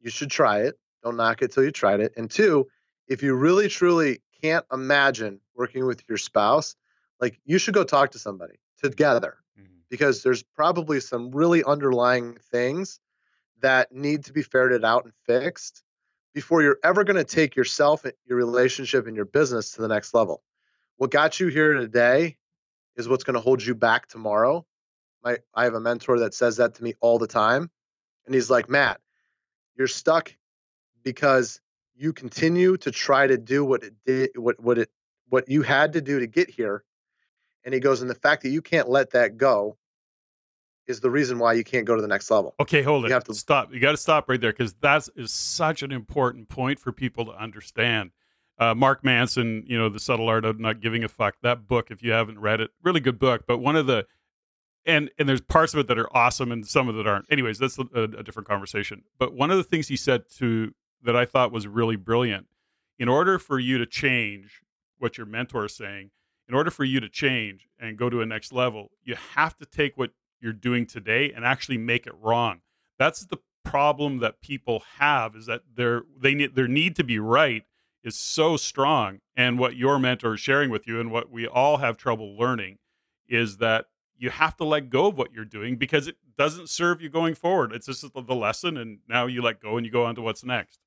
B: you should try it. Don't knock it till you tried it. And two, if you really truly can't imagine working with your spouse, like you should go talk to somebody together mm-hmm. because there's probably some really underlying things that need to be ferreted out and fixed before you're ever going to take yourself, your relationship, and your business to the next level. What got you here today is what's going to hold you back tomorrow. My, I have a mentor that says that to me all the time. And he's like, Matt, you're stuck because you continue to try to do what it did, what, what it, what you had to do to get here. And he goes, and the fact that you can't let that go is the reason why you can't go to the next level.
A: Okay, hold on. you it. Have to stop. You got to stop right there because that is such an important point for people to understand. Uh, Mark Manson, you know, the subtle art of not giving a fuck. That book, if you haven't read it, really good book. But one of the and and there's parts of it that are awesome and some of it aren't. Anyways, that's a, a different conversation. But one of the things he said to that I thought was really brilliant. In order for you to change what your mentor is saying, in order for you to change and go to a next level, you have to take what you're doing today and actually make it wrong. That's the problem that people have is that their they need their need to be right is so strong. And what your mentor is sharing with you and what we all have trouble learning is that you have to let go of what you're doing because it doesn't serve you going forward. It's just the lesson and now you let go and you go on to what's next.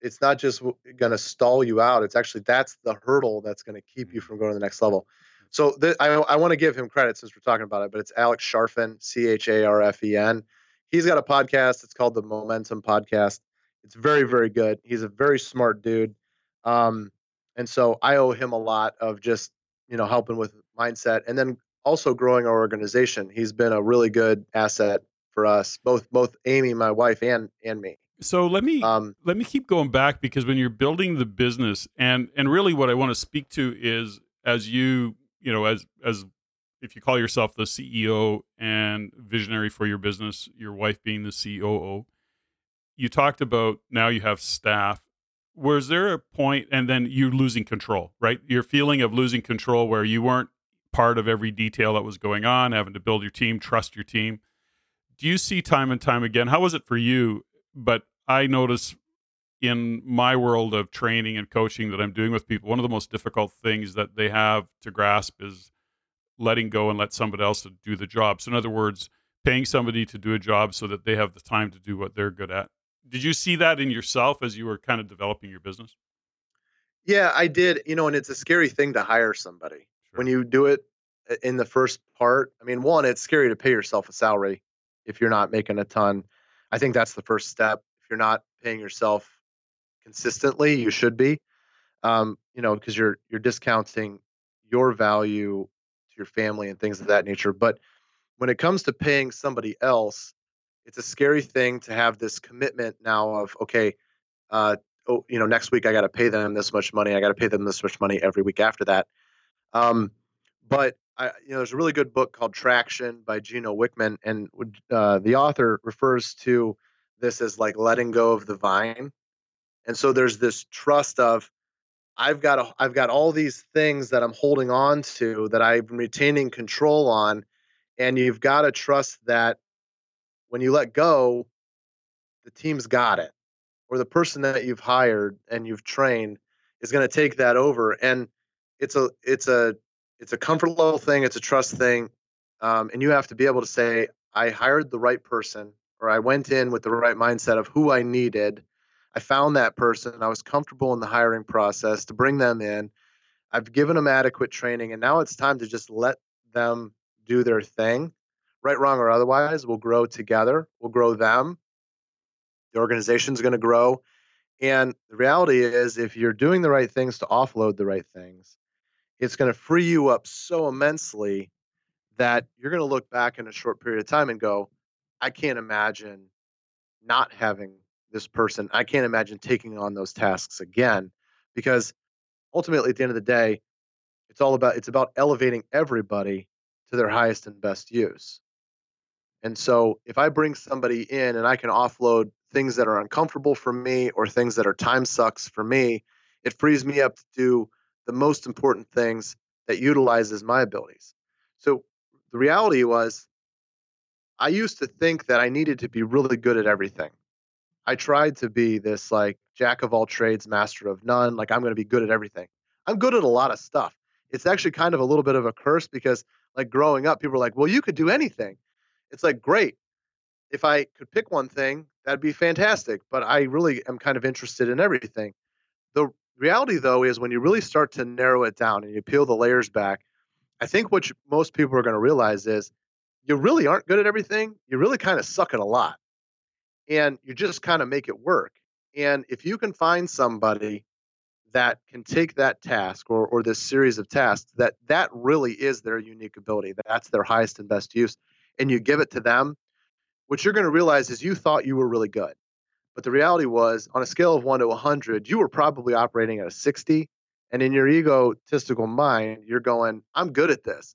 B: It's not just going to stall you out. It's actually that's the hurdle that's going to keep you mm-hmm. from going to the next level so th- I, I want to give him credit since we're talking about it, but it's Alex Charfen, C H A R F E N. He's got a podcast. It's called the Momentum Podcast. It's very, very good. He's a very smart dude. Um, and so I owe him a lot of just, you know, helping with mindset and then also growing our organization. He's been a really good asset for us, both both Amy, my wife, and and me.
A: So let me um, let me keep going back because when you're building the business and and really what I want to speak to is as you you know, as as if you call yourself the CEO and visionary for your business, your wife being the COO, you talked about now you have staff. Was there a point, and then you losing control, right? Your feeling of losing control where you weren't part of every detail that was going on, having to build your team, trust your team. Do you see time and time again? How was it for you? But I notice in my world of training and coaching that I'm doing with people, one of the most difficult things that they have to grasp is letting go and let somebody else to do the job. So, in other words, paying somebody to do a job so that they have the time to do what they're good at. Did you see that in yourself as you were kind of developing your business?
B: Yeah, I did. You know, and it's a scary thing to hire somebody sure. when you do it uh, in the first part. I mean, one, it's scary to pay yourself a salary if you're not making a ton. I think that's the first step. If you're not paying yourself consistently. You should be, um, you know, because you're you're discounting your value to your family and things of that nature. But when it comes to paying somebody else, it's a scary thing to have this commitment now of okay, uh, oh, you know, next week I got to pay them this much money. I got to pay them this much money every week after that. Um, but I, you know, there's a really good book called Traction by Gino Wickman, and uh, the author refers to this as like letting go of the vine. And so there's this trust of I've got a, I've got all these things that I'm holding on to that I'm retaining control on, and you've got to trust that when you let go, the team's got it, or the person that you've hired and you've trained is going to take that over. And it's a it's a it's a comfort level thing. It's a trust thing, um, and you have to be able to say, I hired the right person, or I went in with the right mindset of who I needed I found that person. I was comfortable in the hiring process to bring them in. I've given them adequate training, and now it's time to just let them do their thing, right, wrong, or otherwise. We'll grow together. We'll grow them. The organization's going to grow. And the reality is, if you're doing the right things to offload the right things, it's going to free you up so immensely that you're going to look back in a short period of time and go, I can't imagine not having this person. I can't imagine taking on those tasks again because ultimately at the end of the day, it's all about it's about elevating everybody to their highest and best use. And so if I bring somebody in and I can offload things that are uncomfortable for me or things that are time sucks for me, it frees me up to do the most important things that utilizes my abilities. So the reality was I used to think that I needed to be really good at everything. I tried to be this like jack of all trades, master of none. Like I'm going to be good at everything. I'm good at a lot of stuff. It's actually kind of a little bit of a curse because like growing up, people are like, well, you could do anything. It's like, great. If I could pick one thing, that'd be fantastic. But I really am kind of interested in everything. The reality, though, is when you really start to narrow it down and you peel the layers back, I think what you, most people are going to realize is you really aren't good at everything. You really kind of suck at a lot. And you just kind of make it work. And if you can find somebody that can take that task or, or this series of tasks that that really is their unique ability that's their highest and best use and you give it to them what you're going to realize is you thought you were really good but the reality was on a scale of 1 to 100 you were probably operating at a 60 and in your egotistical mind you're going i'm good at this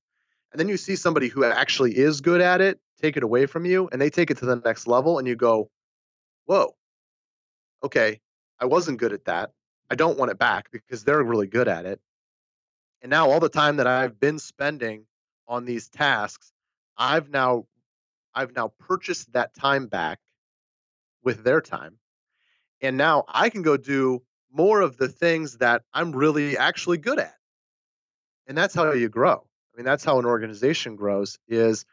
B: and then you see somebody who actually is good at it take it away from you and they take it to the next level and you go whoa okay i wasn't good at that I don't want it back because they're really good at it. And now all the time that I've been spending on these tasks, I've now I've now purchased that time back with their time. And now I can go do more of the things that I'm really actually good at. And that's how you grow. I mean, that's how an organization grows is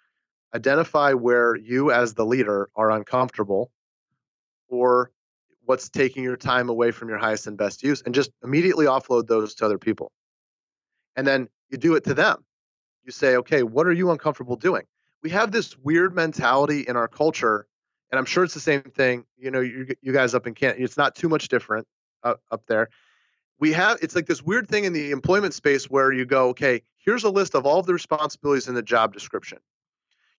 B: identify where you as the leader are uncomfortable or what's taking your time away from your highest and best use and just immediately offload those to other people. And then you do it to them. You say, okay, what are you uncomfortable doing? We have this weird mentality in our culture, and I'm sure it's the same thing. You know, you, you guys up in Canada, it's not too much different uh, up there. We have, it's like this weird thing in the employment space where you go, okay, here's a list of all of the responsibilities in the job description.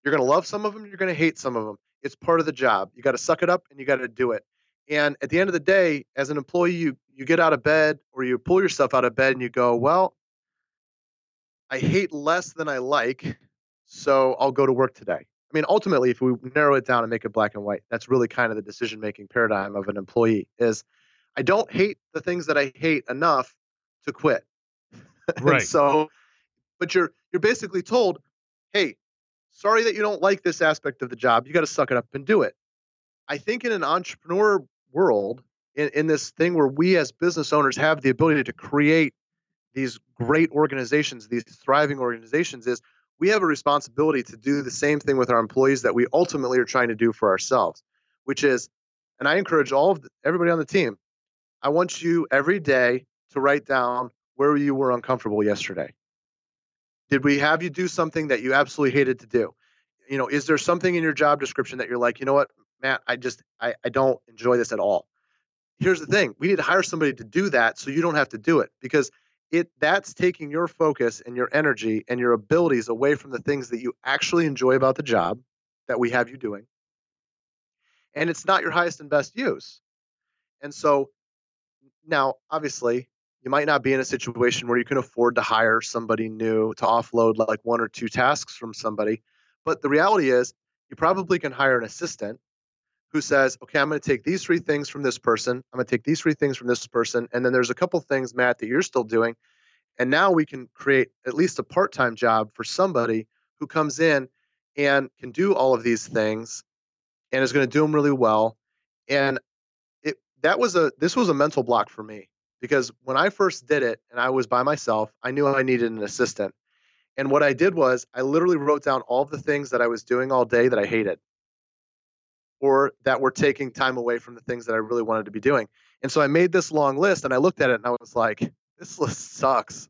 B: You're going to love some of them, you're going to hate some of them. It's part of the job. You got to suck it up and you got to do it. And at the end of the day, as an employee, you you get out of bed or you pull yourself out of bed and you go, well, I hate less than I like, so I'll go to work today. I mean, ultimately, if we narrow it down and make it black and white, that's really kind of the decision making paradigm of an employee is I don't hate the things that I hate enough to quit.
A: Right.
B: so, but you're you're basically told, hey, sorry that you don't like this aspect of the job. You got to suck it up and do it. I think in an entrepreneur world in, in this thing where we as business owners have the ability to create these great organizations, these thriving organizations, is we have a responsibility to do the same thing with our employees that we ultimately are trying to do for ourselves, which is, and I encourage all of the, everybody on the team, I want you every day to write down where you were uncomfortable yesterday. Did we have you do something that you absolutely hated to do? You know, is there something in your job description that you're like, you know what, Matt, I just I, I don't enjoy this at all. Here's the thing. We need to hire somebody to do that so you don't have to do it because it that's taking your focus and your energy and your abilities away from the things that you actually enjoy about the job that we have you doing. And it's not your highest and best use. And so now obviously you might not be in a situation where you can afford to hire somebody new to offload like one or two tasks from somebody. But the reality is, you probably can hire an assistant who says, okay, I'm going to take these three things from this person. I'm going to take these three things from this person. And then there's a couple things, Matt, that you're still doing. And now we can create at least a part time job for somebody who comes in and can do all of these things and is going to do them really well. And it that was a this was a mental block for me because when I first did it and I was by myself, I knew I needed an assistant. And what I did was I literally wrote down all the things that I was doing all day that I hated or that were taking time away from the things that I really wanted to be doing. And so I made this long list and I looked at it and I was like, this list sucks.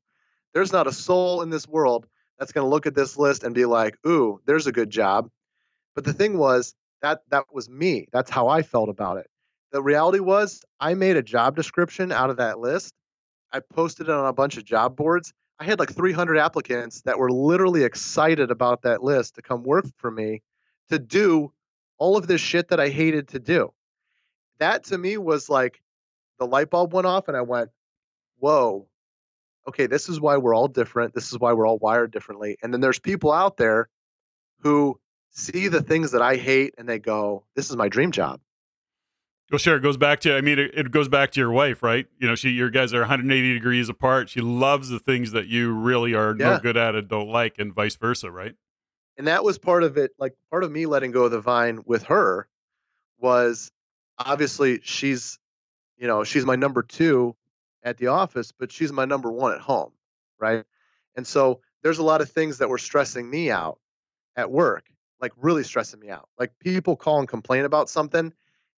B: There's not a soul in this world that's going to look at this list and be like, ooh, there's a good job. But the thing was, that that was me. That's how I felt about it. The reality was, I made a job description out of that list. I posted it on a bunch of job boards. I had like 300 applicants that were literally excited about that list to come work for me to do all of this shit that I hated to do. That to me was like the light bulb went off and I went, whoa, okay, this is why we're all different. This is why we're all wired differently. And then there's people out there who see the things that I hate and they go, this is my dream job.
A: Well, sure. It goes back to, I mean, it, it, goes back to your wife, right? You know, she, your guys are 180 degrees apart. She loves the things that you really are yeah. no good at and don't like, and vice versa, right?
B: and that was part of it. Like part of me letting go of the vine with her was obviously she's, you know, she's my number two at the office, but she's my number one at home, right? And so there's a lot of things that were stressing me out at work, like really stressing me out. Like people call and complain about something,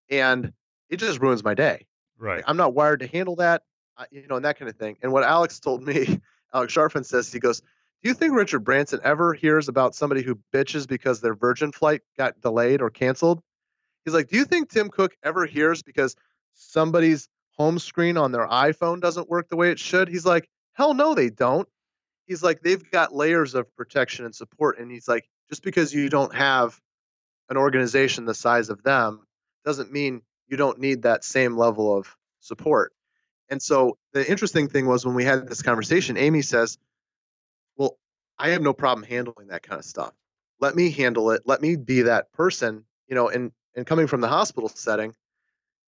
B: and it just ruins my day.
A: Right.
B: I'm not wired to handle that, you know, and that kind of thing. And what Alex told me, Alex Charfen says, he goes, Do you think Richard Branson ever hears about somebody who bitches because their Virgin flight got delayed or canceled? He's like, Do you think Tim Cook ever hears because somebody's home screen on their iPhone doesn't work the way it should? He's like, Hell no, they don't. He's like, They've got layers of protection and support. And he's like, Just because you don't have an organization the size of them doesn't mean you don't need that same level of support. And so the interesting thing was when we had this conversation, Amy says, Well, I have no problem handling that kind of stuff. Let me handle it. Let me be that person, you know, and and coming from the hospital setting,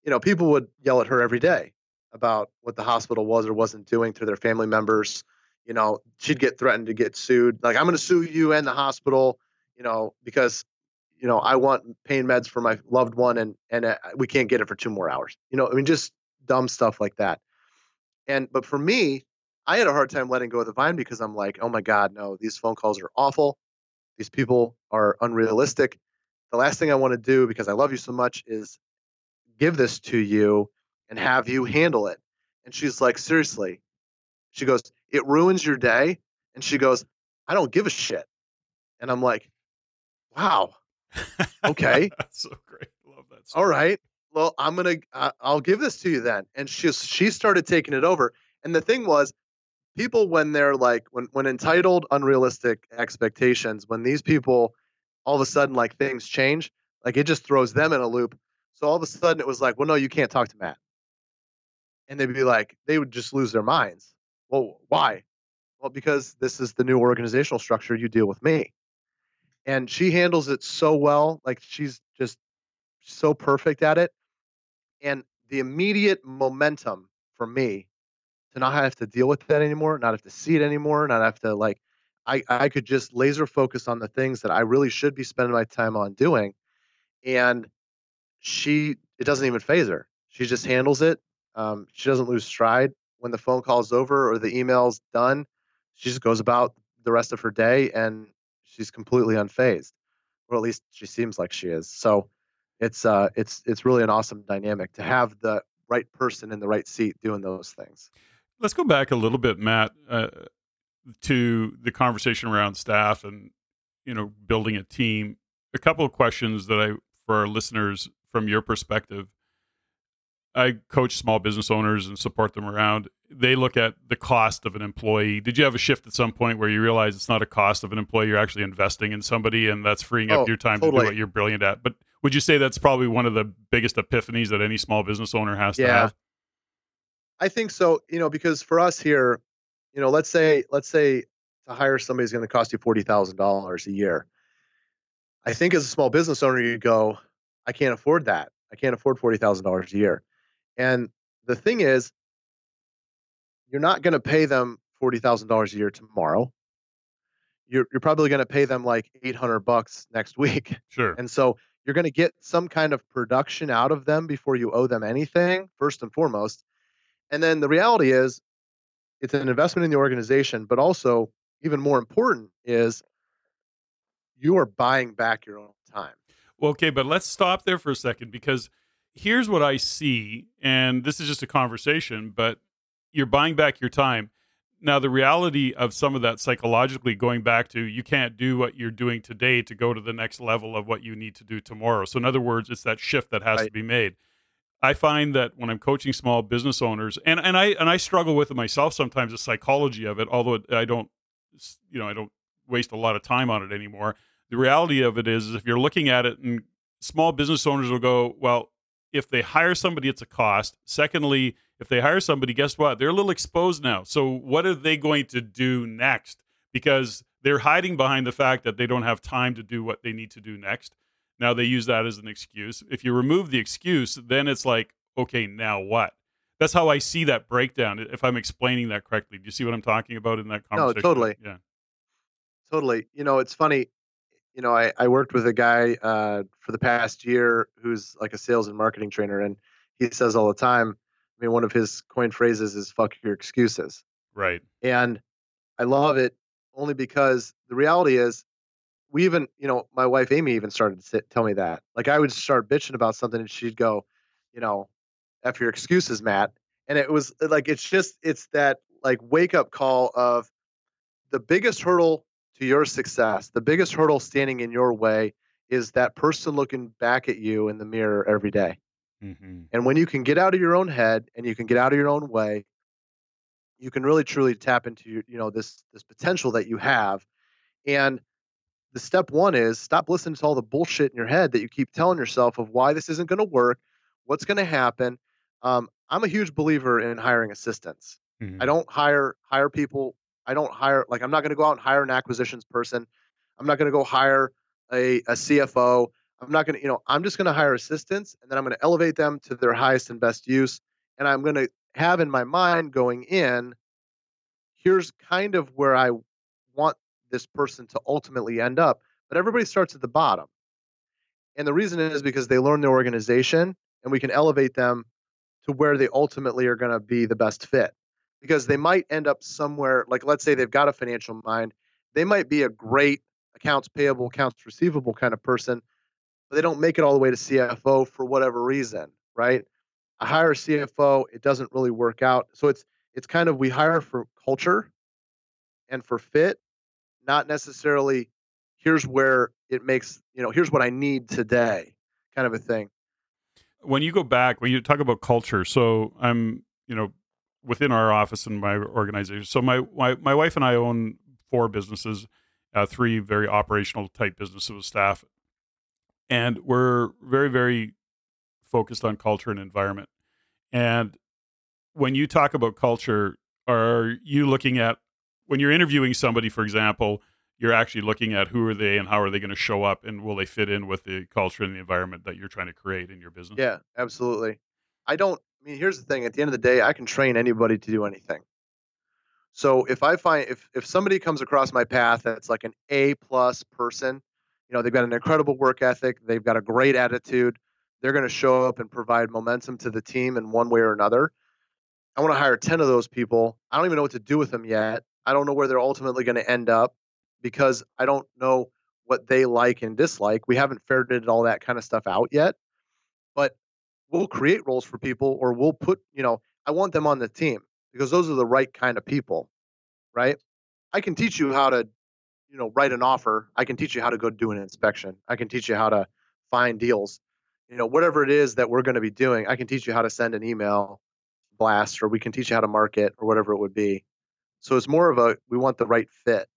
B: you know, people would yell at her every day about what the hospital was or wasn't doing to their family members. You know, she'd get threatened to get sued. Like, I'm going to sue you and the hospital, you know, because you know, I want pain meds for my loved one and and uh, we can't get it for two more hours. You know, I mean just dumb stuff like that. And but for me, I had a hard time letting go of the vine because I'm like, oh my God, no, these phone calls are awful. These people are unrealistic. The last thing I want to do because I love you so much is give this to you and have you handle it. And she's like, seriously. She goes, it ruins your day. And she goes, I don't give a shit. And I'm like, wow, okay.
A: That's so great. Love that.
B: Story. All right. Well, I'm gonna. Uh, I'll give this to you then. And she she started taking it over. And the thing was, people when they're like when when entitled unrealistic expectations, when these people all of a sudden like things change, like it just throws them in a loop. So all of a sudden it was like, well, no, you can't talk to Matt. And they'd be like, they would just lose their minds. Well, why? Well, because this is the new organizational structure. You deal with me and she handles it so well. Like she's just so perfect at it. And the immediate momentum for me to not have to deal with that anymore, not have to see it anymore, not have to like, I, I could just laser focus on the things that I really should be spending my time on doing. And she, it doesn't even faze her. She just handles it. Um, she doesn't lose stride when the phone call's over or the email's done. She just goes about the rest of her day and she's completely unfazed, or at least she seems like she is. So it's uh, it's it's really an awesome dynamic to have the right person in the right seat doing those things.
A: Let's go back a little bit, Matt, uh, to the conversation around staff and you know building a team. A couple of questions that I for our listeners from your perspective. I coach small business owners and support them around they look at the cost of an employee. Did you have a shift at some point where you realize it's not a cost of an employee? You're actually investing in somebody, and that's freeing up oh, your time totally. to do what you're brilliant at. But would you say that's probably one of the biggest epiphanies that any small business owner has yeah. to have?
B: I think so. You know, because for us here, you know, let's say let's say to hire somebody is going to cost you forty thousand dollars a year. I think as a small business owner, you go, I can't afford that. I can't afford forty thousand dollars a year. And the thing is, you're not going to pay them $40,000 a year tomorrow. You're, you're probably going to pay them like 800 bucks next week.
A: Sure.
B: And so you're going to get some kind of production out of them before you owe them anything, first and foremost. And then the reality is it's an investment in the organization, but also even more important is you are buying back your own time.
A: Well, okay, but let's stop there for a second because here's what I see, and this is just a conversation, but you're buying back your time. Now, the reality of some of that psychologically going back to you can't do what you're doing today to go to the next level of what you need to do tomorrow. So, in other words, it's that shift that has right. to be made. I find that when I'm coaching small business owners, and, and I and I struggle with it myself sometimes, the psychology of it. Although I don't, you know, I don't waste a lot of time on it anymore. The reality of it is, is if you're looking at it, and small business owners will go, well, if they hire somebody, it's a cost. Secondly, if they hire somebody, guess what? They're a little exposed now. So what are they going to do next? Because they're hiding behind the fact that they don't have time to do what they need to do next. Now they use that as an excuse. If you remove the excuse, then it's like, okay, now what? That's how I see that breakdown. If I'm explaining that correctly, do you see what I'm talking about in that conversation?
B: No, totally.
A: Yeah,
B: totally. You know, it's funny. you know, I, I worked with a guy uh, for the past year who's like a sales and marketing trainer, and he says all the time. I mean, one of his coined phrases is "fuck your excuses."
A: Right.
B: And I love it only because the reality is, we even, you know, my wife Amy even started to sit, tell me that. Like, I would start bitching about something, and she'd go, you know, "F your excuses, Matt." And it was uh, like, it's just, it's that like wake up call of the biggest hurdle to your success, the biggest hurdle standing in your way is that person looking back at you in the mirror every day. Mm-hmm. And when you can get out of your own head and you can get out of your own way, you can really truly tap into your, you know, this this potential that you have. And the step one is stop listening to all the bullshit in your head that you keep telling yourself of why this isn't going to work, what's going to happen. Um, I'm a huge believer in hiring assistants. Mm-hmm. I don't hire hire people I don't hire like I'm not going to go out and hire an acquisitions person. I'm not going to go hire a, a CFO. I'm not going to, you know, I'm just going to hire assistants and then I'm going to elevate them to their highest and best use. And I'm going to have in my mind going in, here's kind of where I want this person to ultimately end up. But everybody starts at the bottom. And the reason is because they learn the organization and we can elevate them to where they ultimately are going to be the best fit because they might end up somewhere like let's say they've got a financial mind they might be a great accounts payable accounts receivable kind of person but they don't make it all the way to cfo for whatever reason right i hire a cfo it doesn't really work out so it's it's kind of we hire for culture and for fit not necessarily here's where it makes you know here's what i need today kind of a thing
A: when you go back when you talk about culture so i'm you know within our office and my organization. So my my, my wife and I own four businesses, uh, three very operational type businesses with staff, and we're very very focused on culture and environment. And when you talk about culture, are you looking at when you're interviewing somebody, for example? You're actually looking at who are they and how are they going to show up and will they fit in with the culture and the environment that you're trying to create in your business?
B: Yeah, absolutely. I don't I mean, here's the thing. At the end of the day, I can train anybody to do anything. So if I find if if somebody comes across my path that's like an A plus person, you know, they've got an incredible work ethic, they've got a great attitude, they're going to show up and provide momentum to the team in one way or another. I want to hire 10 of those people. I don't even know what to do with them yet. I don't know where they're ultimately going to end up because I don't know what they like and dislike. We haven't ferreted all that kind of stuff out yet. But we'll create roles for people or we'll put, you know, I want them on the team because those are the right kind of people, right? I can teach you how to, you know, write an offer. I can teach you how to go do an inspection. I can teach you how to find deals. You know, whatever it is that we're going to be doing, I can teach you how to send an email blast or we can teach you how to market or whatever it would be. So it's more of a we want the right fit.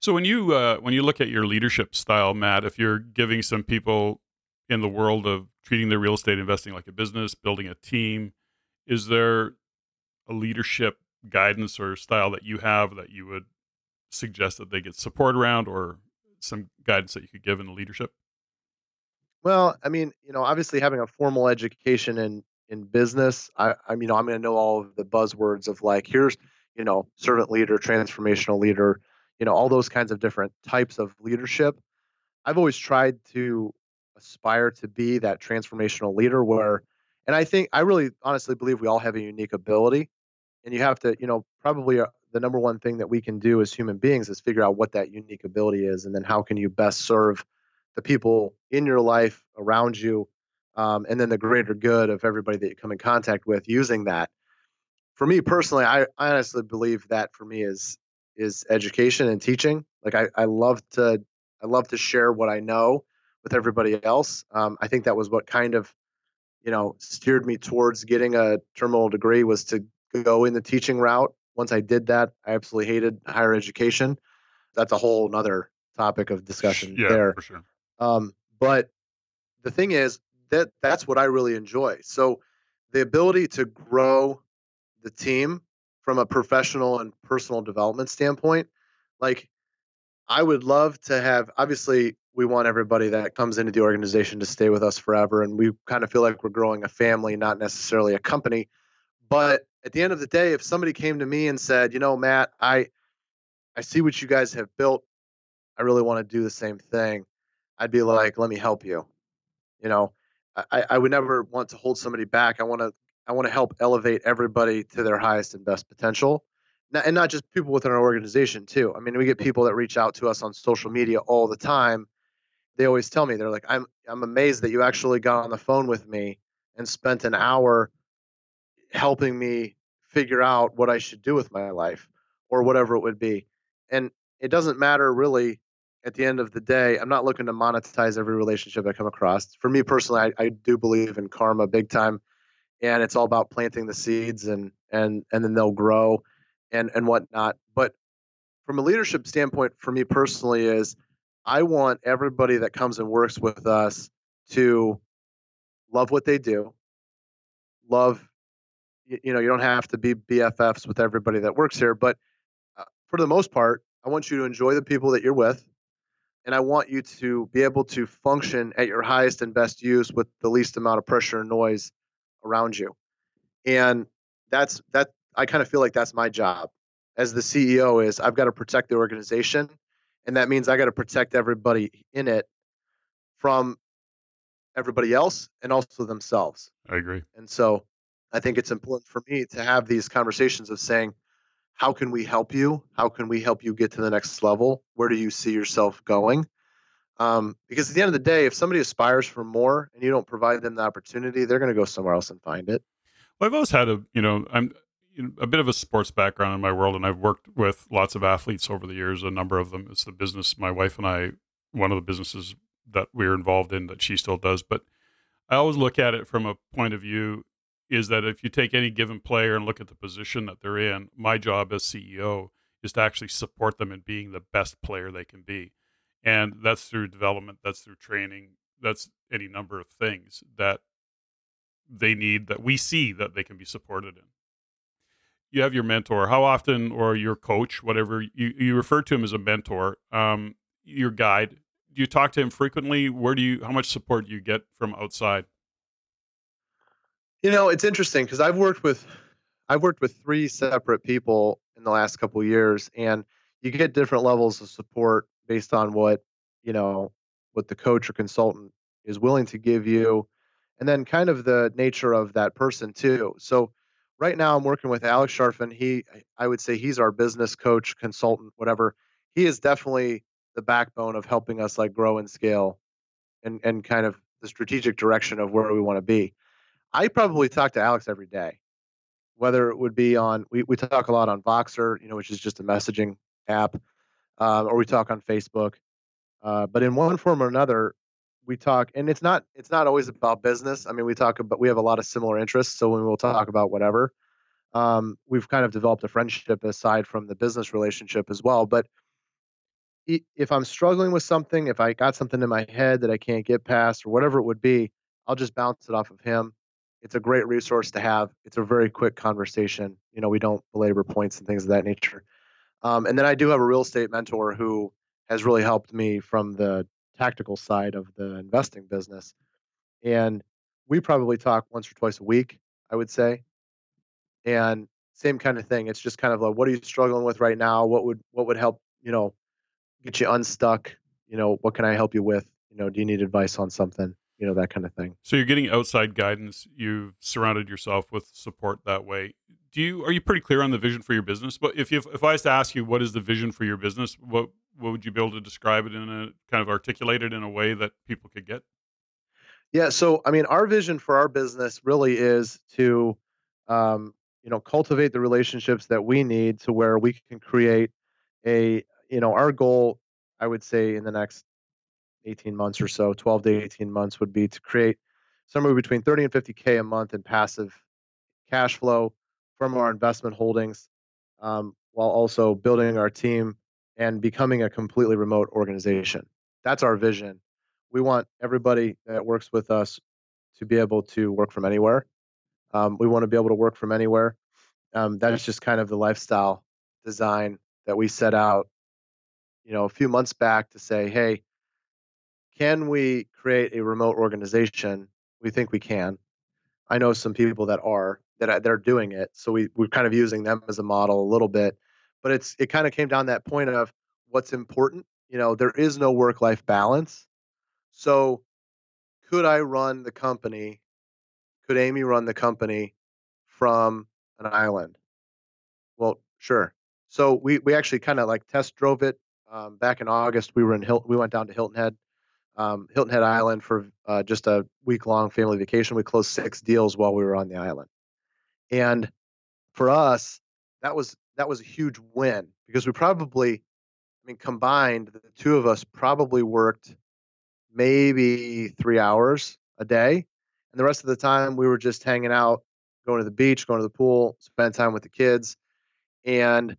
A: So when you uh, when you look at your leadership style, Matt, if you're giving some people in the world of treating their real estate investing like a business, building a team. Is there a leadership guidance or style that you have that you would suggest that they get support around or some guidance that you could give in the leadership?
B: Well, I mean, you know, obviously having a formal education in in business, I I mean, I'm going to know all of the buzzwords of like here's, you know, servant leader, transformational leader, you know, all those kinds of different types of leadership. I've always tried to aspire to be that transformational leader where and I think I really honestly believe we all have a unique ability and you have to, you know, probably uh, the number one thing that we can do as human beings is figure out what that unique ability is and then how can you best serve the people in your life around you um, and then the greater good of everybody that you come in contact with using that for me personally I, I honestly believe that for me is is education and teaching like I, I love to i love to share what i know with everybody else. Um, I think that was what kind of, you know, steered me towards getting a terminal degree was to go in the teaching route. Once I did that, I absolutely hated higher education. That's a whole nother topic of discussion
A: yeah,
B: there.
A: For sure.
B: Um, but the thing is that that's what I really enjoy. So the ability to grow the team from a professional and personal development standpoint, like I would love to have obviously we want everybody that comes into the organization to stay with us forever and we kind of feel like we're growing a family not necessarily a company but at the end of the day if somebody came to me and said you know matt i i see what you guys have built I really want to do the same thing, I'd be like, let me help you. You know, I, I would never want to hold somebody back. I want to I want to help elevate everybody to their highest and best potential. And not just people within our organization too. I mean, we get people that reach out to us on social media all the time. They always tell me they're like, "I'm I'm amazed that you actually got on the phone with me and spent an hour helping me figure out what I should do with my life or whatever it would be." And it doesn't matter really at the end of the day, I'm not looking to monetize every relationship I come across. For me personally, I, I do believe in karma big time, and it's all about planting the seeds and and and then they'll grow and and whatnot. But from a leadership standpoint, for me personally, is I want everybody that comes and works with us to love what they do, love. You know, you don't have to be BFFs with everybody that works here, but uh, for the most part, I want you to enjoy the people that you're with and I want you to be able to function at your highest and best use with the least amount of pressure and noise around you. And that's that I kind of feel like that's my job as the CEO is I've got to protect the organization and that means I got to protect everybody in it from everybody else and also themselves.
A: I agree.
B: And so I think it's important for me to have these conversations of saying how can we help you? How can we help you get to the next level? Where do you see yourself going? Um, because at the end of the day, if somebody aspires for more and you don't provide them the opportunity, they're going to go somewhere else and find it.
A: Well, I've always had a, you know, I'm you know, a bit of a sports background in my world, and I've worked with lots of athletes over the years. A number of them. It's the business my wife and I, one of the businesses that we're involved in that she still does. But I always look at it from a point of view is that if you take any given player and look at the position that they're in, my job as CEO is to actually support them in being the best player they can be. And that's through development, that's through training, that's any number of things that they need that we see that they can be supported in. You have your mentor. How often, or your coach, whatever you, you refer to him as a mentor, um, your guide. Do you talk to him frequently? Where do you? How much support do you get from outside?
B: You know, it's interesting because I've worked with I've worked with three separate people in the last couple years, and you get different levels of support based on what you know what the coach or consultant is willing to give you, and then kind of the nature of that person too. So right now, I'm working with Alex Charfen. He I would say he's our business coach, consultant, whatever. He is definitely the backbone of helping us like grow and scale, and and kind of the strategic direction of where we want to be. I probably talk to Alex every day, whether it would be on we, we talk a lot on Voxer, you know, which is just a messaging app, uh, or we talk on Facebook. Uh, but in one form or another, we talk, and it's not it's not always about business. I mean, we talk about we have a lot of similar interests, so when we'll talk about whatever, um, we've kind of developed a friendship aside from the business relationship as well. But if I'm struggling with something, if I got something in my head that I can't get past, or whatever it would be, I'll just bounce it off of him it's a great resource to have. It's a very quick conversation. You know, we don't belabor points and things of that nature. Um, and then I do have a real estate mentor who has really helped me from the tactical side of the investing business. And we probably talk once or twice a week, I would say. And same kind of thing. It's just kind of like, what are you struggling with right now? What would what would help, you know, get you unstuck? You know, what can I help you with? You know, do you need advice on something? You know that kind of thing.
A: So you're getting outside guidance. You've surrounded yourself with support that way. Do you are you pretty clear on the vision for your business? But if you if i was to ask you what is the vision for your business? What what would you be able to describe it in a kind of articulate it in a way that people could get?
B: Yeah so i mean our vision for our business really is to um, you know cultivate the relationships that we need to where we can create a you know our goal i would say in the next 18 months or so, 12 to 18 months would be to create somewhere between 30 and 50K a month in passive cash flow from our investment holdings um, while also building our team and becoming a completely remote organization. That's our vision. We want everybody that works with us to be able to work from anywhere. Um, we want to be able to work from anywhere. Um, that's just kind of the lifestyle design that we set out, you know, a few months back to say, hey, can we create a remote organization? We think we can. I know some people that are that are doing it, so we we're kind of using them as a model a little bit. But it's it kind of came down that point of what's important you know, there is no work life balance. So, could I run the company? Could Amy run the company from an island? Well, sure. So we we actually kind of like test drove it um, back in August. We were in Hilton. We went down to Hilton Head, um, Hilton Head Island for uh, just a week long family vacation. We closed six deals while we were on the island, and for us, that was that was a huge win because we probably, I mean, combined, the two of us probably worked maybe three hours a day, and the rest of the time we were just hanging out, going to the beach, going to the pool, spend time with the kids, and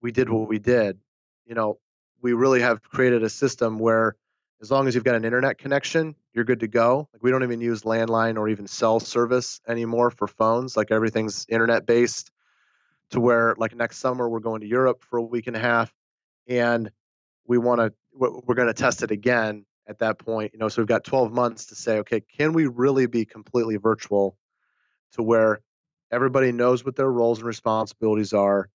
B: we did what we did. You know, we really have created a system where as long as you've got an internet connection, you're good to go. Like we don't even use landline or even cell service anymore for phones. Like everything's internet based to where like next summer we're going to Europe for a week and a half and we want to we're going to test it again at that point, you know, so we've got 12 months to say, okay, can we really be completely virtual to where everybody knows what their roles and responsibilities are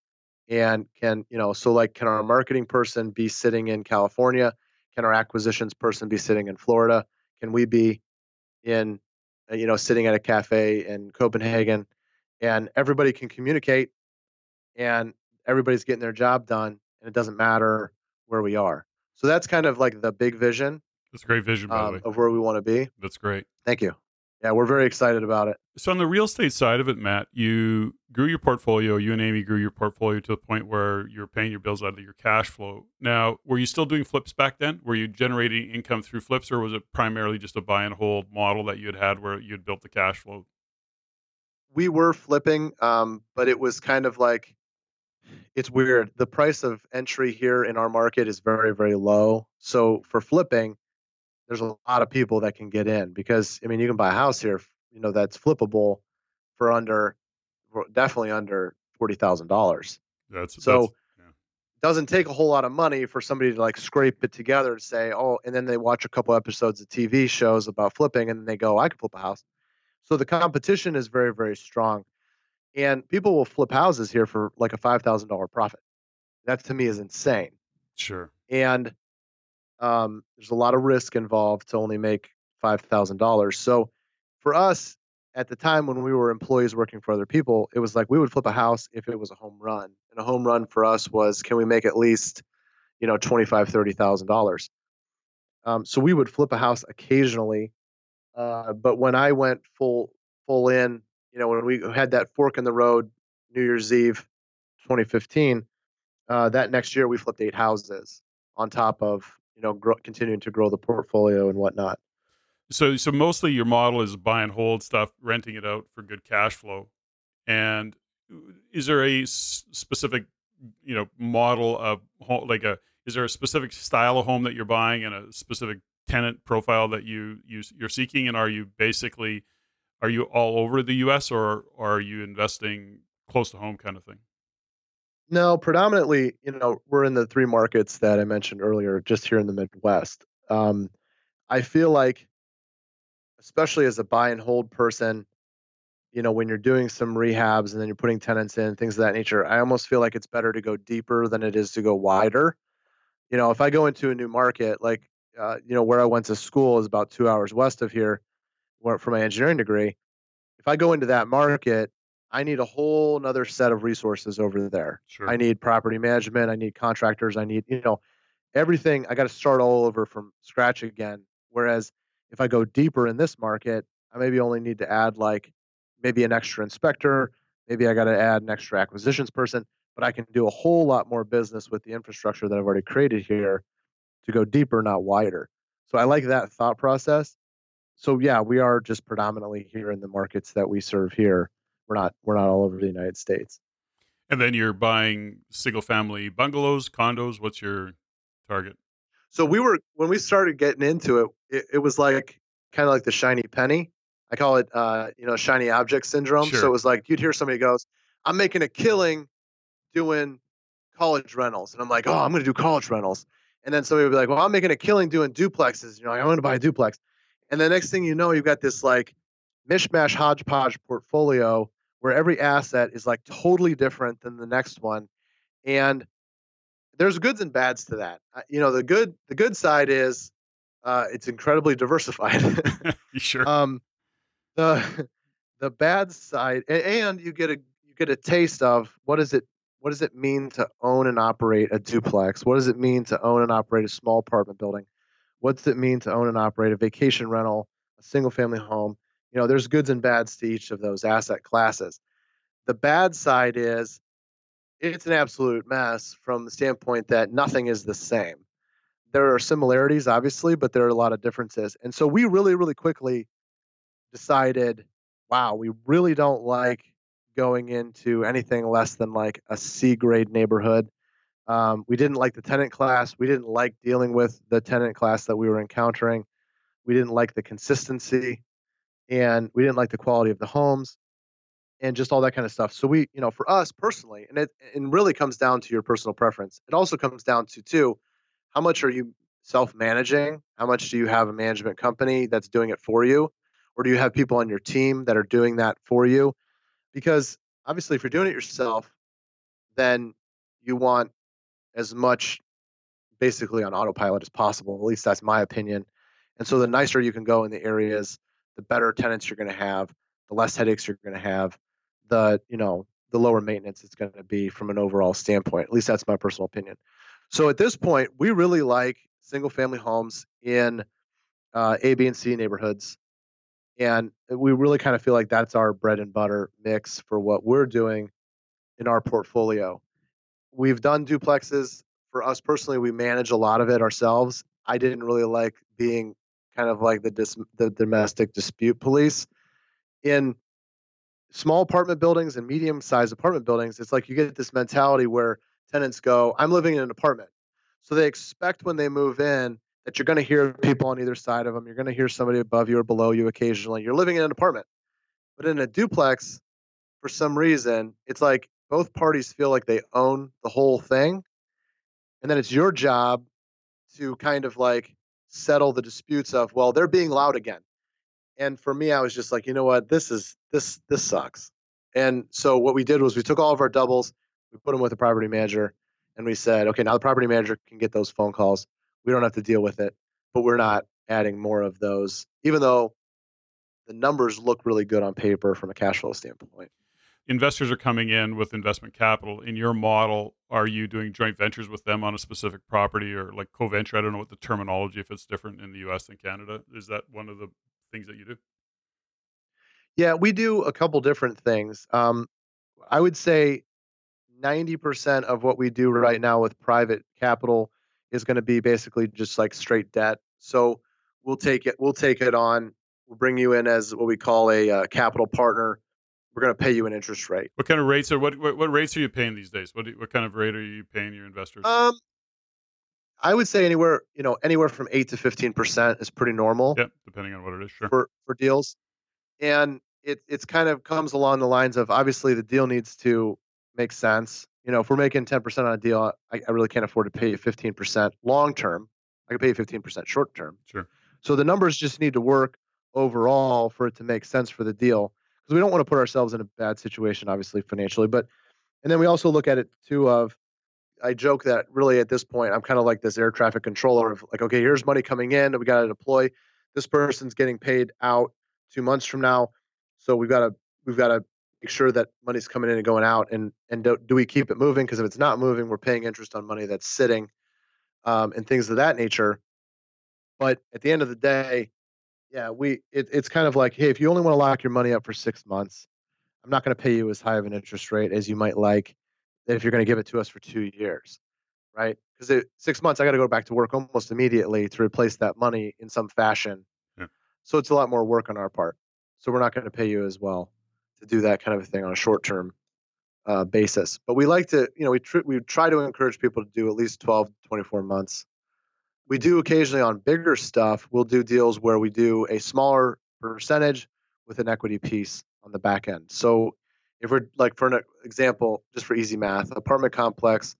B: and can you know so like can our marketing person be sitting in california can our acquisitions person be sitting in florida? Can we be in uh, you know sitting at a cafe in copenhagen? And everybody can communicate and everybody's getting their job done and it doesn't matter where we are. So that's kind of like the big vision
A: that's a great vision by um,
B: of where we want to be.
A: That's great.
B: Thank you yeah, we're very excited about it.
A: So on the real estate side of it, Matt, you grew your portfolio. You and Amy grew your portfolio to the point where you're paying your bills out of your cash flow. Now, were you still doing flips back then? Were you generating income through flips, or was it primarily just a buy and hold model that you had had where you had built the cash flow?
B: We were flipping, um, but it was kind of like it's weird. The price of entry here in our market is very, very low. So for flipping, there's a lot of people that can get in because I mean you can buy a house here, you know, that's flippable for under definitely under forty thousand dollars.
A: That's
B: so.
A: That's,
B: yeah. Doesn't take a whole lot of money for somebody to like scrape it together to say, oh, and then they watch a couple episodes of TV shows about flipping and then they go, I can flip a house. So the competition is very, very strong. And people will flip houses here for like a $5,000 profit. That to me is insane.
A: Sure.
B: And um, there's a lot of risk involved to only make five thousand dollars. So for us at the time when we were employees working for other people, it was like we would flip a house if it was a home run, and a home run for us was can we make at least you know twenty five thirty thousand um, dollars. So we would flip a house occasionally, uh, but when I went full full in, you know, when we had that fork in the road, New Year's Eve, 2015, uh, that next year we flipped eight houses on top of you know, grow, continuing to grow the portfolio and whatnot.
A: So, so mostly your model is buy and hold stuff, renting it out for good cash flow. And uh, is there a specific, you know, model of home, like a, is there a specific style of home that you're buying and a specific tenant profile that you, you you're seeking? And are you basically, are you all over the U.S. or, or are you investing close to home kind of thing?
B: No, predominantly, you know, we're in the three markets that I mentioned earlier, just here in the Midwest. Um, I feel like, especially as a buy and hold person, you know, when you're doing some rehabs and then you're putting tenants in, things of that nature, I almost feel like it's better to go deeper than it is to go wider. You know, if I go into a new market, like, uh, you know, where I went to school is about two hours west of here where, for my engineering degree. If I go into that market I need a whole another set of resources over there.
A: Sure.
B: I need property management. I need contractors. I need, you know, everything. I got to start all over from scratch again. Whereas if I go deeper in this market, I maybe only need to add like maybe an extra inspector. Maybe I got to add an extra acquisitions person, but I can do a whole lot more business with the infrastructure that I've already created here to go deeper, not wider. So I like that thought process. So yeah, we are just predominantly here in the markets that we serve here we're not we're not all over the United States.
A: And then you're buying single family bungalows, condos. What's your target?
B: So we were when we started getting into it, it, it was like kind of like the shiny penny. I call it uh, you know, shiny object syndrome.
A: Sure.
B: So it was like you'd hear somebody goes, I'm making a killing doing college rentals. And I'm like, oh, I'm gonna do college rentals. And then somebody would be like, Well, I'm making a killing doing duplexes. You know, like, I'm gonna buy a duplex. And the next thing you know, you've got this like mishmash hodgepodge portfolio where every asset is like totally different than the next one. And there's goods and bads to that. You know, the good the good side is uh, it's incredibly diversified.
A: sure.
B: Um, the the bad side, and you get a you get a taste of what is it what does it mean to own and operate a duplex? What does it mean to own and operate a small apartment building? What's it mean to own and operate a vacation rental, a single family home? You know, there's goods and bads to each of those asset classes. The bad side is it's an absolute mess from the standpoint that nothing is the same. There are similarities, obviously, but there are a lot of differences. And so we really, really quickly decided wow, we really don't like going into anything less than like a C grade neighborhood. Um, we didn't like the tenant class. We didn't like dealing with the tenant class that we were encountering. We didn't like the consistency and we didn't like the quality of the homes and just all that kind of stuff. So we, you know, for us personally, and it, it really comes down to your personal preference. It also comes down to too, how much are you self-managing? How much do you have a management company that's doing it for you? Or do you have people on your team that are doing that for you? because obviously if you're doing it yourself then you want as much basically on autopilot as possible at least that's my opinion and so the nicer you can go in the areas the better tenants you're going to have the less headaches you're going to have the you know the lower maintenance it's going to be from an overall standpoint at least that's my personal opinion so at this point we really like single family homes in uh, a b and c neighborhoods and we really kind of feel like that's our bread and butter mix for what we're doing in our portfolio. We've done duplexes for us personally. We manage a lot of it ourselves. I didn't really like being kind of like the dis- the domestic dispute police in small apartment buildings and medium sized apartment buildings. It's like you get this mentality where tenants go, "I'm living in an apartment," so they expect when they move in that you're going to hear people on either side of them. You're going to hear somebody above you or below you occasionally. You're living in an apartment. But in a duplex, for some reason, it's like both parties feel like they own the whole thing. And then it's your job to kind of like settle the disputes of, well, they're being loud again. And for me, I was just like, you know what? This is this this sucks. And so what we did was we took all of our doubles, we put them with the property manager, and we said, okay, now the property manager can get those phone calls we don't have to deal with it, but we're not adding more of those, even though the numbers look really good on paper from a cash flow standpoint.
A: Investors are coming in with investment capital. In your model, are you doing joint ventures with them on a specific property or like co venture? I don't know what the terminology, if it's different in the US than Canada. Is that one of the things that you do?
B: Yeah, we do a couple different things. Um, I would say 90% of what we do right now with private capital is going to be basically just like straight debt. So we'll take it. We'll take it on. We'll bring you in as what we call a uh, capital partner. We're going to pay you an interest rate.
A: What kind of rates are what, what, what rates are you paying these days? What what kind of rate are you paying your investors?
B: Um, I would say anywhere you know anywhere from eight to fifteen percent is pretty normal.
A: Yeah, depending on what it is, sure.
B: For for deals, and it it's kind of comes along the lines of obviously the deal needs to make sense you know, if we're making 10% on a deal, I, I really can't afford to pay you 15% long term. I can pay you 15% short term.
A: Sure.
B: So the numbers just need to work overall for it to make sense for the deal because we don't want to put ourselves in a bad situation, obviously financially. But and then we also look at it too of I joke that really at this point I'm kind of like this air traffic controller of like, okay, here's money coming in, we got to deploy. This person's getting paid out two months from now, so we've got to we've got to make sure that money's coming in and going out and and do, do we keep it moving because if it's not moving we're paying interest on money that's sitting um, and things of that nature but at the end of the day yeah we it, it's kind of like hey if you only want to lock your money up for six months i'm not going to pay you as high of an interest rate as you might like if you're going to give it to us for two years right because six months i got to go back to work almost immediately to replace that money in some fashion yeah. so it's a lot more work on our part so we're not going to pay you as well to do that kind of a thing on a short term uh, basis. But we like to, you know, we tr- we try to encourage people to do at least 12 to 24 months. We do occasionally on bigger stuff, we'll do deals where we do a smaller percentage with an equity piece on the back end. So if we're like, for an example, just for easy math, apartment complex,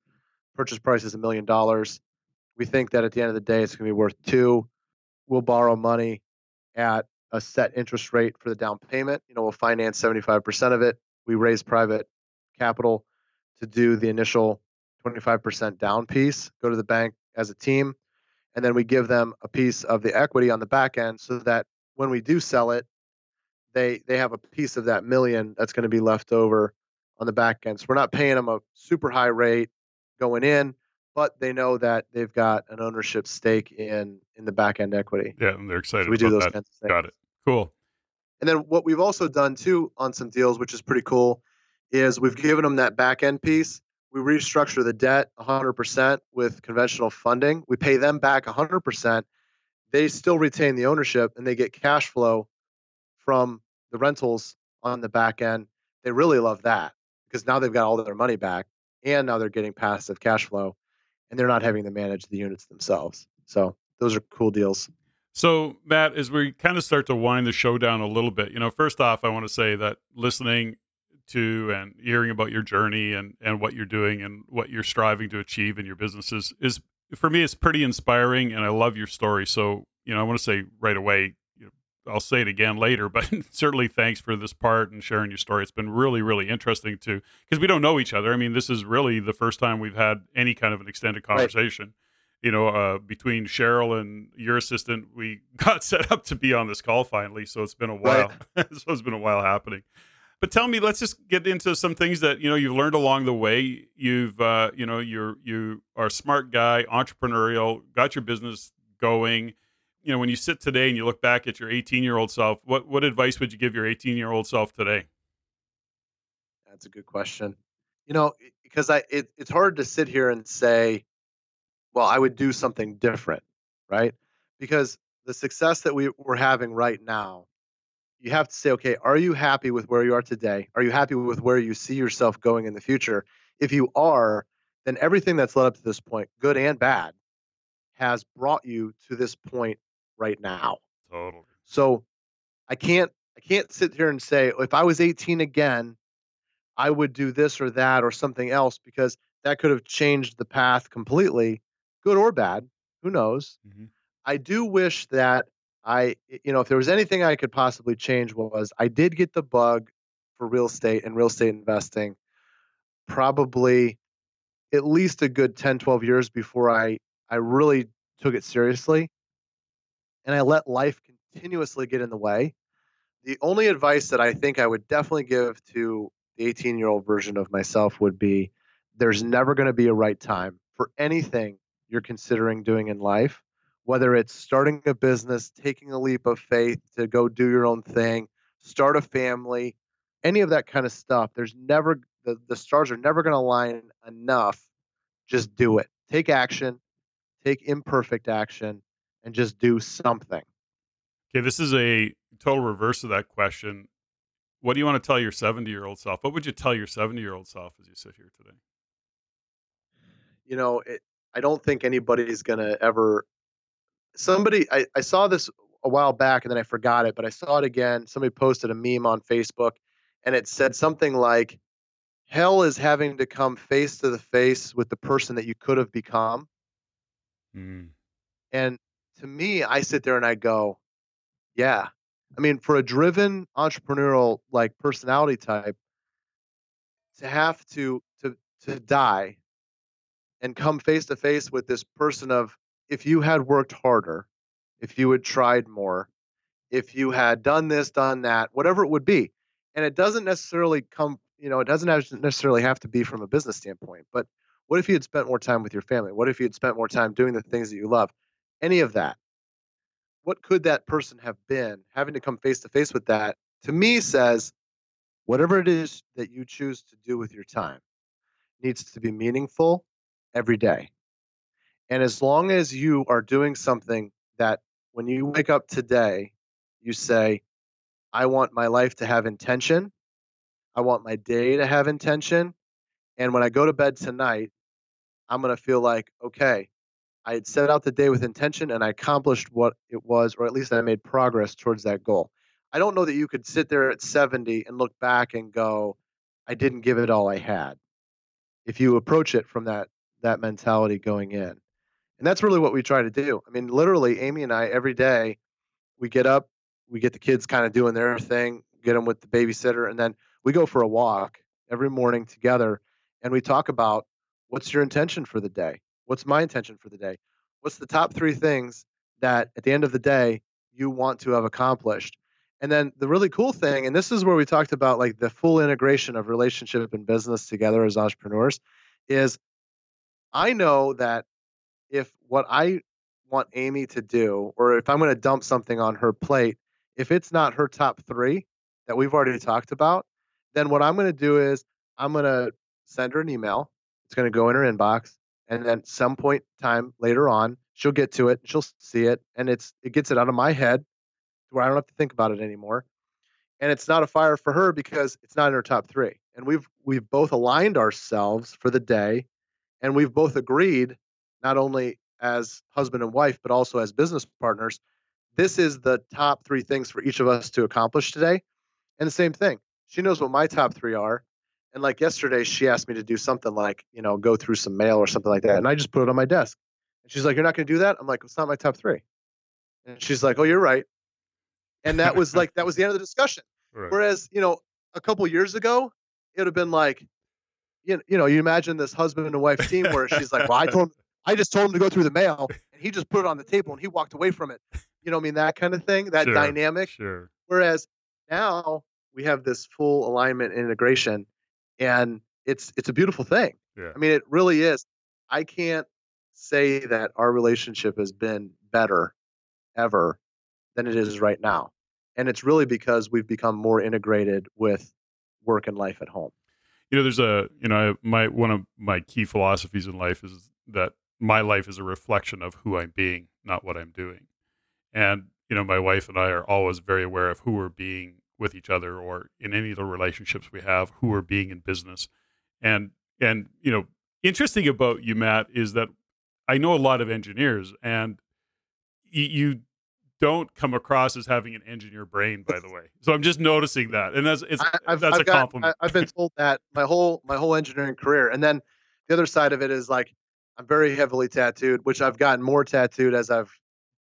B: purchase price is a million dollars. We think that at the end of the day, it's going to be worth two. We'll borrow money at a set interest rate for the down payment. You know, we'll finance 75% of it. We raise private capital to do the initial 25% down piece, go to the bank as a team, and then we give them a piece of the equity on the back end so that when we do sell it, they they have a piece of that million that's going to be left over on the back end. So we're not paying them a super high rate going in, but they know that they've got an ownership stake in in the back end equity.
A: Yeah, and they're excited.
B: So we do those
A: that.
B: kinds of things.
A: Got it. Cool.
B: And then what we've also done too on some deals, which is pretty cool, is we've given them that back end piece. We restructure the debt 100% with conventional funding. We pay them back 100%. They still retain the ownership and they get cash flow from the rentals on the back end. They really love that because now they've got all their money back and now they're getting passive cash flow and they're not having to manage the units themselves. So those are cool deals.
A: So, Matt, as we kind of start to wind the show down a little bit, you know, first off, I want to say that listening to and hearing about your journey and, and what you're doing and what you're striving to achieve in your businesses is, for me, it's pretty inspiring and I love your story. So, you know, I want to say right away, you know, I'll say it again later, but certainly thanks for this part and sharing your story. It's been really, really interesting to, because we don't know each other. I mean, this is really the first time we've had any kind of an extended conversation. Right you know, uh, between Cheryl and your assistant, we got set up to be on this call finally. So it's been a while. Right. so it's been a while happening. But tell me, let's just get into some things that you know you've learned along the way. You've, uh, you know, you're you are a smart guy, entrepreneurial, got your business going. You know, when you sit today and you look back at your 18 year old self, what what advice would you give your 18 year old self today?
B: That's a good question. You know, because I it, it's hard to sit here and say well, I would do something different, right? Because the success that we, we're having right now, you have to say, okay, are you happy with where you are today? Are you happy with where you see yourself going in the future? If you are, then everything that's led up to this point, good and bad, has brought you to this point right now.
A: Totally.
B: So I can't I can't sit here and say if I was 18 again, I would do this or that or something else because that could have changed the path completely good or bad. Who knows? Mm-hmm. I do wish that I, you know, if there was anything I could possibly change was I did get the bug for real estate and real estate investing probably at least a good 10, 12 years before I, I really took it seriously. And I let life continuously get in the way. The only advice that I think I would definitely give to the 18 year old version of myself would be there's never going to be a right time for anything you're considering doing in life, whether it's starting a business, taking a leap of faith to go do your own thing, start a family, any of that kind of stuff. There's never the, the stars are never going to align enough. Just do it. Take action, take imperfect action, and just do something.
A: Okay, this is a total reverse of that question. What do you want to tell your 70 year old self? What would you tell your 70 year old self as you sit here today?
B: You know, it, I don't think anybody's gonna ever. Somebody, I, I saw this a while back and then I forgot it, but I saw it again. Somebody posted a meme on Facebook, and it said something like, "Hell is having to come face to the face with the person that you could have become." Mm. And to me, I sit there and I go, "Yeah." I mean, for a driven entrepreneurial like personality type, to have to to to die and come face to face with this person of if you had worked harder, if you had tried more, if you had done this, done that, whatever it would be. And it doesn't necessarily come, you know, it doesn't necessarily have to be from a business standpoint, but what if you had spent more time with your family? What if you had spent more time doing the things that you love? Any of that. What could that person have been? Having to come face to face with that, to me, says whatever it is that you choose to do with your time needs to be meaningful every day. And as long as you are doing something that when you wake up today, you say, I want my life to have intention. I want my day to have intention. And when I go to bed tonight, I'm going to feel like, okay, I had set out the day with intention and I accomplished what it was, or at least I made progress towards that goal. I don't know that you could sit there at 70 and look back and go, I didn't give it all I had. If you approach it from that that mentality going in. And that's really what we try to do. I mean, literally, Amy and I, every day, we get up, we get the kids kind of doing their thing, get them with the babysitter, and then we go for a walk every morning together and we talk about what's your intention for the day? What's my intention for the day? What's the top three things that at the end of the day you want to have accomplished? And then the really cool thing, and this is where we talked about like the full integration of relationship and business together as entrepreneurs, is I know that if what I want Amy to do, or if I'm going to dump something on her plate, if it's not her top three that we've already talked about, then what I'm going to do is I'm going to send her an email. It's going to go in her inbox, and then some point time later on, she'll get to it. She'll see it, and it's it gets it out of my head where I don't have to think about it anymore. And it's not a fire for her because it's not in her top three. And we've we've both aligned ourselves for the day, and we've both agreed not only as husband and wife, but also as business partners. This is the top three things for each of us to accomplish today. And the same thing, she knows what my top three are. And like yesterday, she asked me to do something like, you know, go through some mail or something like that. And I just put it on my desk. And she's like, You're not going to do that? I'm like, It's not my top three. And she's like, Oh, you're right. And that was like, that was the end of the discussion. Right. Whereas, you know, a couple years ago, it would have been like, you know, you know, you imagine this husband and wife team where she's like, Well, I told I just told him to go through the mail and he just put it on the table and he walked away from it. You know, I mean, that kind of thing, that
A: sure,
B: dynamic.
A: Sure.
B: Whereas now we have this full alignment and integration and it's it's a beautiful thing.
A: Yeah.
B: I mean, it really is. I can't say that our relationship has been better ever than it is right now. And it's really because we've become more integrated with work and life at home.
A: You know, there's a, you know, my one of my key philosophies in life is that my life is a reflection of who I'm being, not what I'm doing. And, you know, my wife and I are always very aware of who we're being with each other or in any of the relationships we have, who we're being in business. And, and, you know, interesting about you, Matt, is that I know a lot of engineers and y- you don't come across as having an engineer brain, by the way. So I'm just noticing that, and that's it's I've, that's
B: I've
A: a
B: got,
A: compliment.
B: I, have been told that my whole my whole engineering career, and then the other side of it is like I'm very heavily tattooed, which I've gotten more tattooed as I've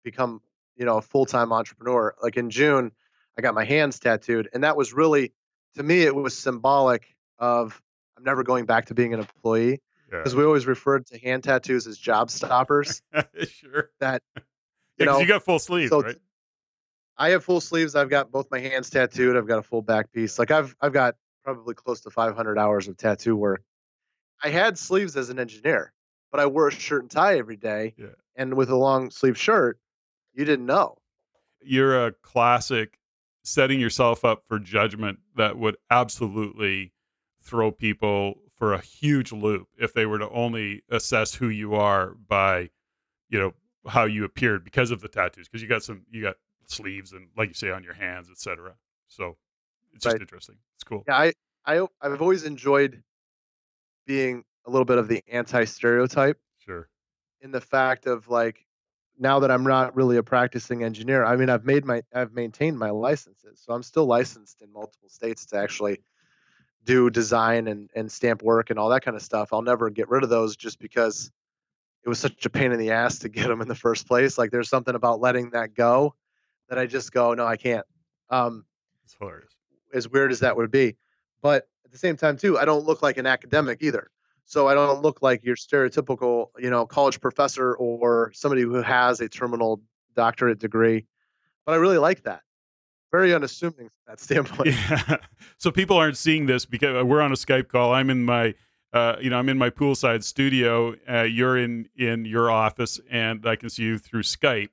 B: become, you know, a full time entrepreneur. Like in June, I got my hands tattooed, and that was really, to me, it was symbolic of I'm never going back to being an employee because yeah. we always referred to hand tattoos as job stoppers.
A: sure.
B: That
A: you yeah, know, you got full sleeves, so right?
B: I have full sleeves. I've got both my hands tattooed. I've got a full back piece. Like I've I've got probably close to 500 hours of tattoo work. I had sleeves as an engineer but I wore a shirt and tie every day.
A: Yeah.
B: And with a long sleeve shirt, you didn't know.
A: You're a classic setting yourself up for judgment that would absolutely throw people for a huge loop if they were to only assess who you are by, you know, how you appeared because of the tattoos. Because you got some, you got sleeves and, like you say, on your hands, etc. So it's just right. interesting. It's cool.
B: Yeah, I, I, I've always enjoyed being a little bit of the anti stereotype.
A: Sure.
B: In the fact of like, now that I'm not really a practicing engineer, I mean, I've made my, I've maintained my licenses, so I'm still licensed in multiple states to actually do design and and stamp work and all that kind of stuff. I'll never get rid of those just because it was such a pain in the ass to get them in the first place. Like, there's something about letting that go that I just go, no, I can't. Um,
A: it's hilarious.
B: As weird as that would be, but at the same time, too, I don't look like an academic either. So I don't look like your stereotypical, you know, college professor or somebody who has a terminal doctorate degree. But I really like that. Very unassuming from that standpoint.
A: Yeah. So people aren't seeing this because uh, we're on a Skype call. I'm in my uh, you know, I'm in my poolside studio. Uh, you're in in your office, and I can see you through Skype.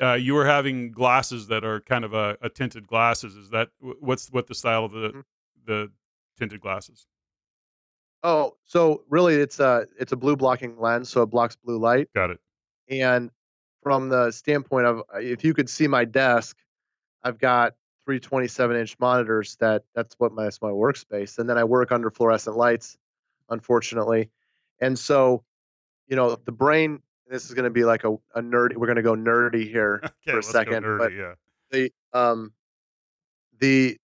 A: Uh, you are having glasses that are kind of a, a, tinted glasses. Is that what's what the style of the mm-hmm. the tinted glasses?
B: Oh, so really, it's a it's a blue blocking lens, so it blocks blue light.
A: Got it.
B: And from the standpoint of uh, if you could see my desk, I've got three 27 inch monitors. That that's what my that's my workspace, and then I work under fluorescent lights, unfortunately. And so, you know, the brain. This is going to be like a, a nerd. We're going to go nerdy here
A: okay,
B: for a second.
A: Nerdy,
B: but
A: yeah.
B: the um the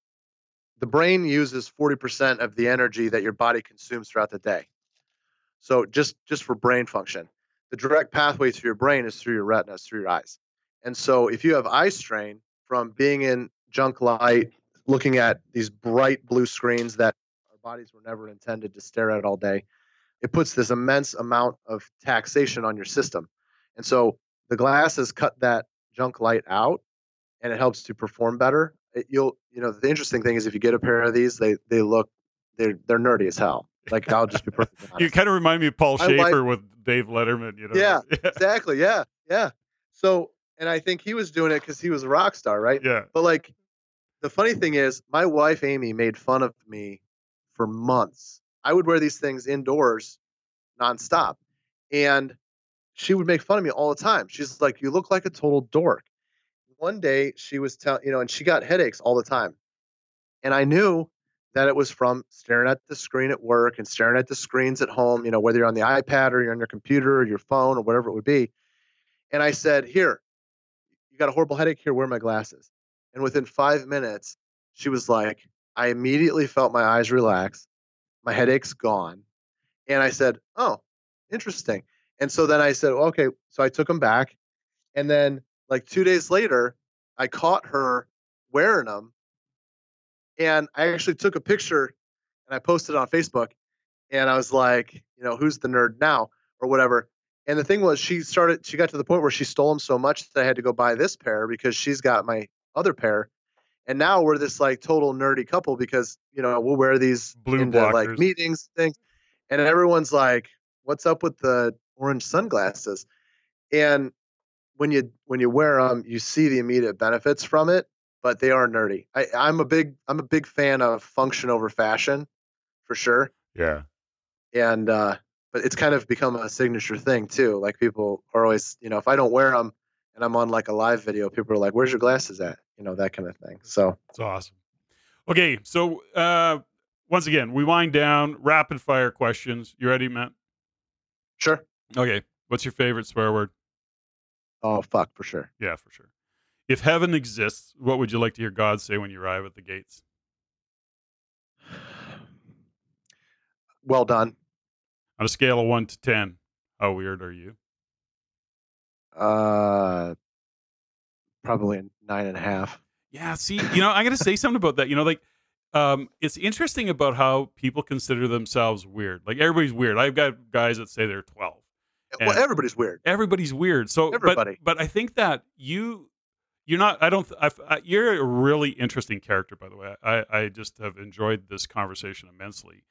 B: the brain uses 40% of the energy that your body consumes throughout the day. So just just for brain function, the direct pathway to your brain is through your retinas, through your eyes. And so if you have eye strain from being in junk light, looking at these bright blue screens that our bodies were never intended to stare at all day, it puts this immense amount of taxation on your system. And so the glasses cut that junk light out and it helps to perform better. It, you'll, you know, the interesting thing is if you get a pair of these, they, they look, they're, they're nerdy as hell. Like I'll just be perfect.
A: you kind of remind me of Paul Shaffer like, with Dave Letterman, you know?
B: Yeah, exactly. Yeah. Yeah. So, and I think he was doing it because he was a rock star, right?
A: Yeah.
B: But like, the funny thing is, my wife Amy made fun of me for months. I would wear these things indoors nonstop. And she would make fun of me all the time. She's like, You look like a total dork. One day she was telling, you know, and she got headaches all the time. And I knew that it was from staring at the screen at work and staring at the screens at home, you know, whether you're on the iPad or you're on your computer or your phone or whatever it would be. And I said, Here, you got a horrible headache. Here, wear my glasses. And within five minutes, she was like, I immediately felt my eyes relax, my headache's gone. And I said, Oh, interesting. And so then I said, Okay. So I took them back. And then, like two days later, I caught her wearing them. And I actually took a picture and I posted it on Facebook. And I was like, You know, who's the nerd now or whatever. And the thing was, she started, she got to the point where she stole them so much that I had to go buy this pair because she's got my other pair and now we're this like total nerdy couple because you know we'll wear these
A: blue
B: into,
A: blockers.
B: like meetings things and everyone's like what's up with the orange sunglasses and when you when you wear them you see the immediate benefits from it but they are nerdy I, i'm a big i'm a big fan of function over fashion for sure
A: yeah
B: and uh but it's kind of become a signature thing too like people are always you know if i don't wear them and i'm on like a live video people are like where's your glasses at you know that kind of thing. So
A: it's awesome. Okay, so uh, once again, we wind down rapid fire questions. You ready, Matt?
B: Sure.
A: Okay. What's your favorite swear word?
B: Oh fuck, for sure.
A: Yeah, for sure. If heaven exists, what would you like to hear God say when you arrive at the gates?
B: Well done.
A: On a scale of one to ten, how weird are you?
B: Uh, probably a nine and a half.
A: Yeah, see, you know, I got to say something about that. You know, like, um, it's interesting about how people consider themselves weird. Like everybody's weird. I've got guys that say they're twelve.
B: Well, everybody's weird.
A: Everybody's weird. So,
B: everybody.
A: But, but I think that you, you're not. I don't. I, I, you're a really interesting character, by the way. I, I just have enjoyed this conversation immensely,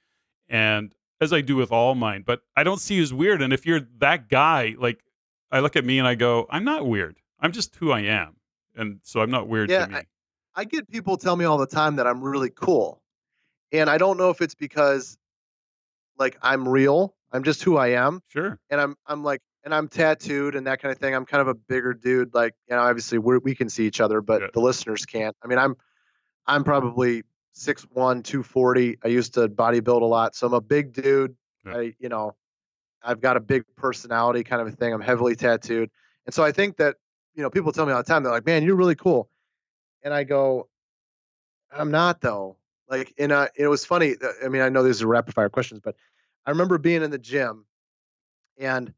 A: and as I do with all mine. But I don't see you as weird. And if you're that guy, like, I look at me and I go, I'm not weird. I'm just who I am and so I'm not weird
B: yeah,
A: to me.
B: I, I get people tell me all the time that I'm really cool, and I don't know if it's because like I'm real. I'm just who I am.
A: Sure.
B: And I'm I'm like and I'm tattooed and that kind of thing. I'm kind of a bigger dude. Like you know, obviously we we can see each other, but yeah. the listeners can't. I mean, I'm I'm probably 6'1", 240. I used to bodybuild a lot, so I'm a big dude. Yeah. I you know, I've got a big personality kind of a thing. I'm heavily tattooed, and so I think that you know, people tell me all the time, they're like, man, you're really cool. And I go, I'm not though. Like, and uh, it was funny. I mean, I know these are rapid fire questions, but I remember being in the gym and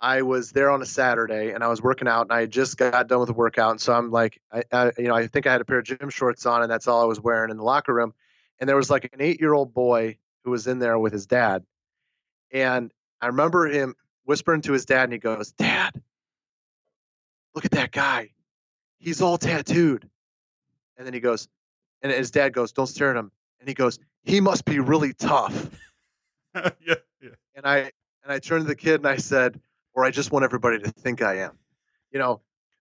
B: I was there on a Saturday and I was working out and I just got done with the workout. And so I'm like, I, I, you know, I think I had a pair of gym shorts on and that's all I was wearing in the locker room. And there was like an eight year old boy who was in there with his dad. And I remember him whispering to his dad and he goes, Dad, look at that guy. He's all tattooed. And then he goes, and his dad goes, don't stare at him. And he goes, he must be really tough.
A: yeah, yeah.
B: And I and I turned to the kid and I said, or I just want everybody to think I am, you know.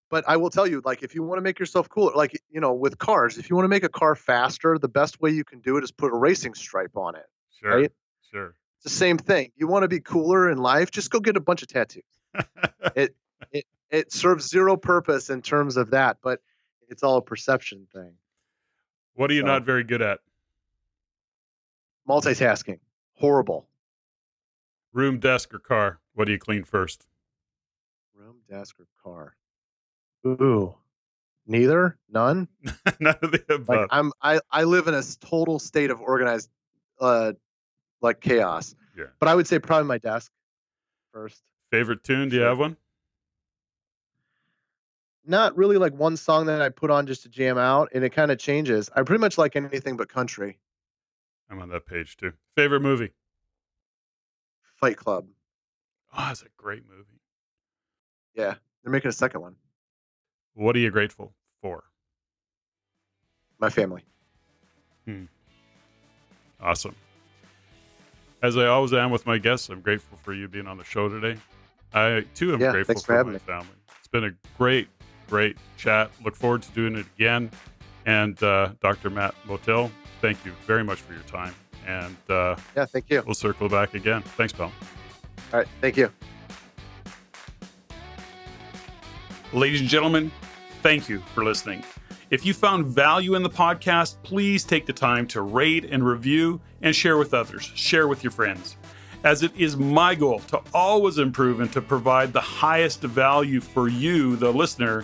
B: But I will tell you, like, if you want to make yourself cooler, like, you know, with cars, if you want to make a car faster, the best way you can do it is put a racing stripe on it.
A: Sure. Right? Sure.
B: It's the same thing. You want to be cooler in life, just go get a bunch of tattoos. it it it serves zero purpose in terms of that, but it's all a perception thing.
A: What are you so, not very good at?
B: Multitasking. Horrible.
A: Room, desk, or car? What do you clean first?
B: Room, desk, or car? Ooh, neither, none.
A: None of the above.
B: Like I'm, I, I live in a total state of organized, uh, like chaos.
A: Yeah.
B: But I would say probably my desk first.
A: Favorite tune? Do you have one?
B: not really like one song that I put on just to jam out, and it kind of changes. I pretty much like anything but country.
A: I'm on that page too. Favorite movie?
B: Fight Club.
A: Oh, that's a great movie.
B: Yeah, they're making a second one.
A: What are you grateful for?
B: My family. Hmm.
A: Awesome. As I always am with my guests, I'm grateful for you being on the show today. I too am
B: Yeah,
A: grateful
B: for
A: for my
B: me.
A: family. It's been a great, great chat. Look forward to doing it again. And uh, Dr. Matt Motil, thank you very much for your time. And uh,
B: Yeah, thank you.
A: we'll circle back again. Thanks, pal.
B: All right, thank you.
A: Ladies and gentlemen, thank you for listening. If you found value in the podcast, please take the time to rate and review and share with others. Share with your friends. As it is my goal to always improve and to provide the highest value for you, the listener.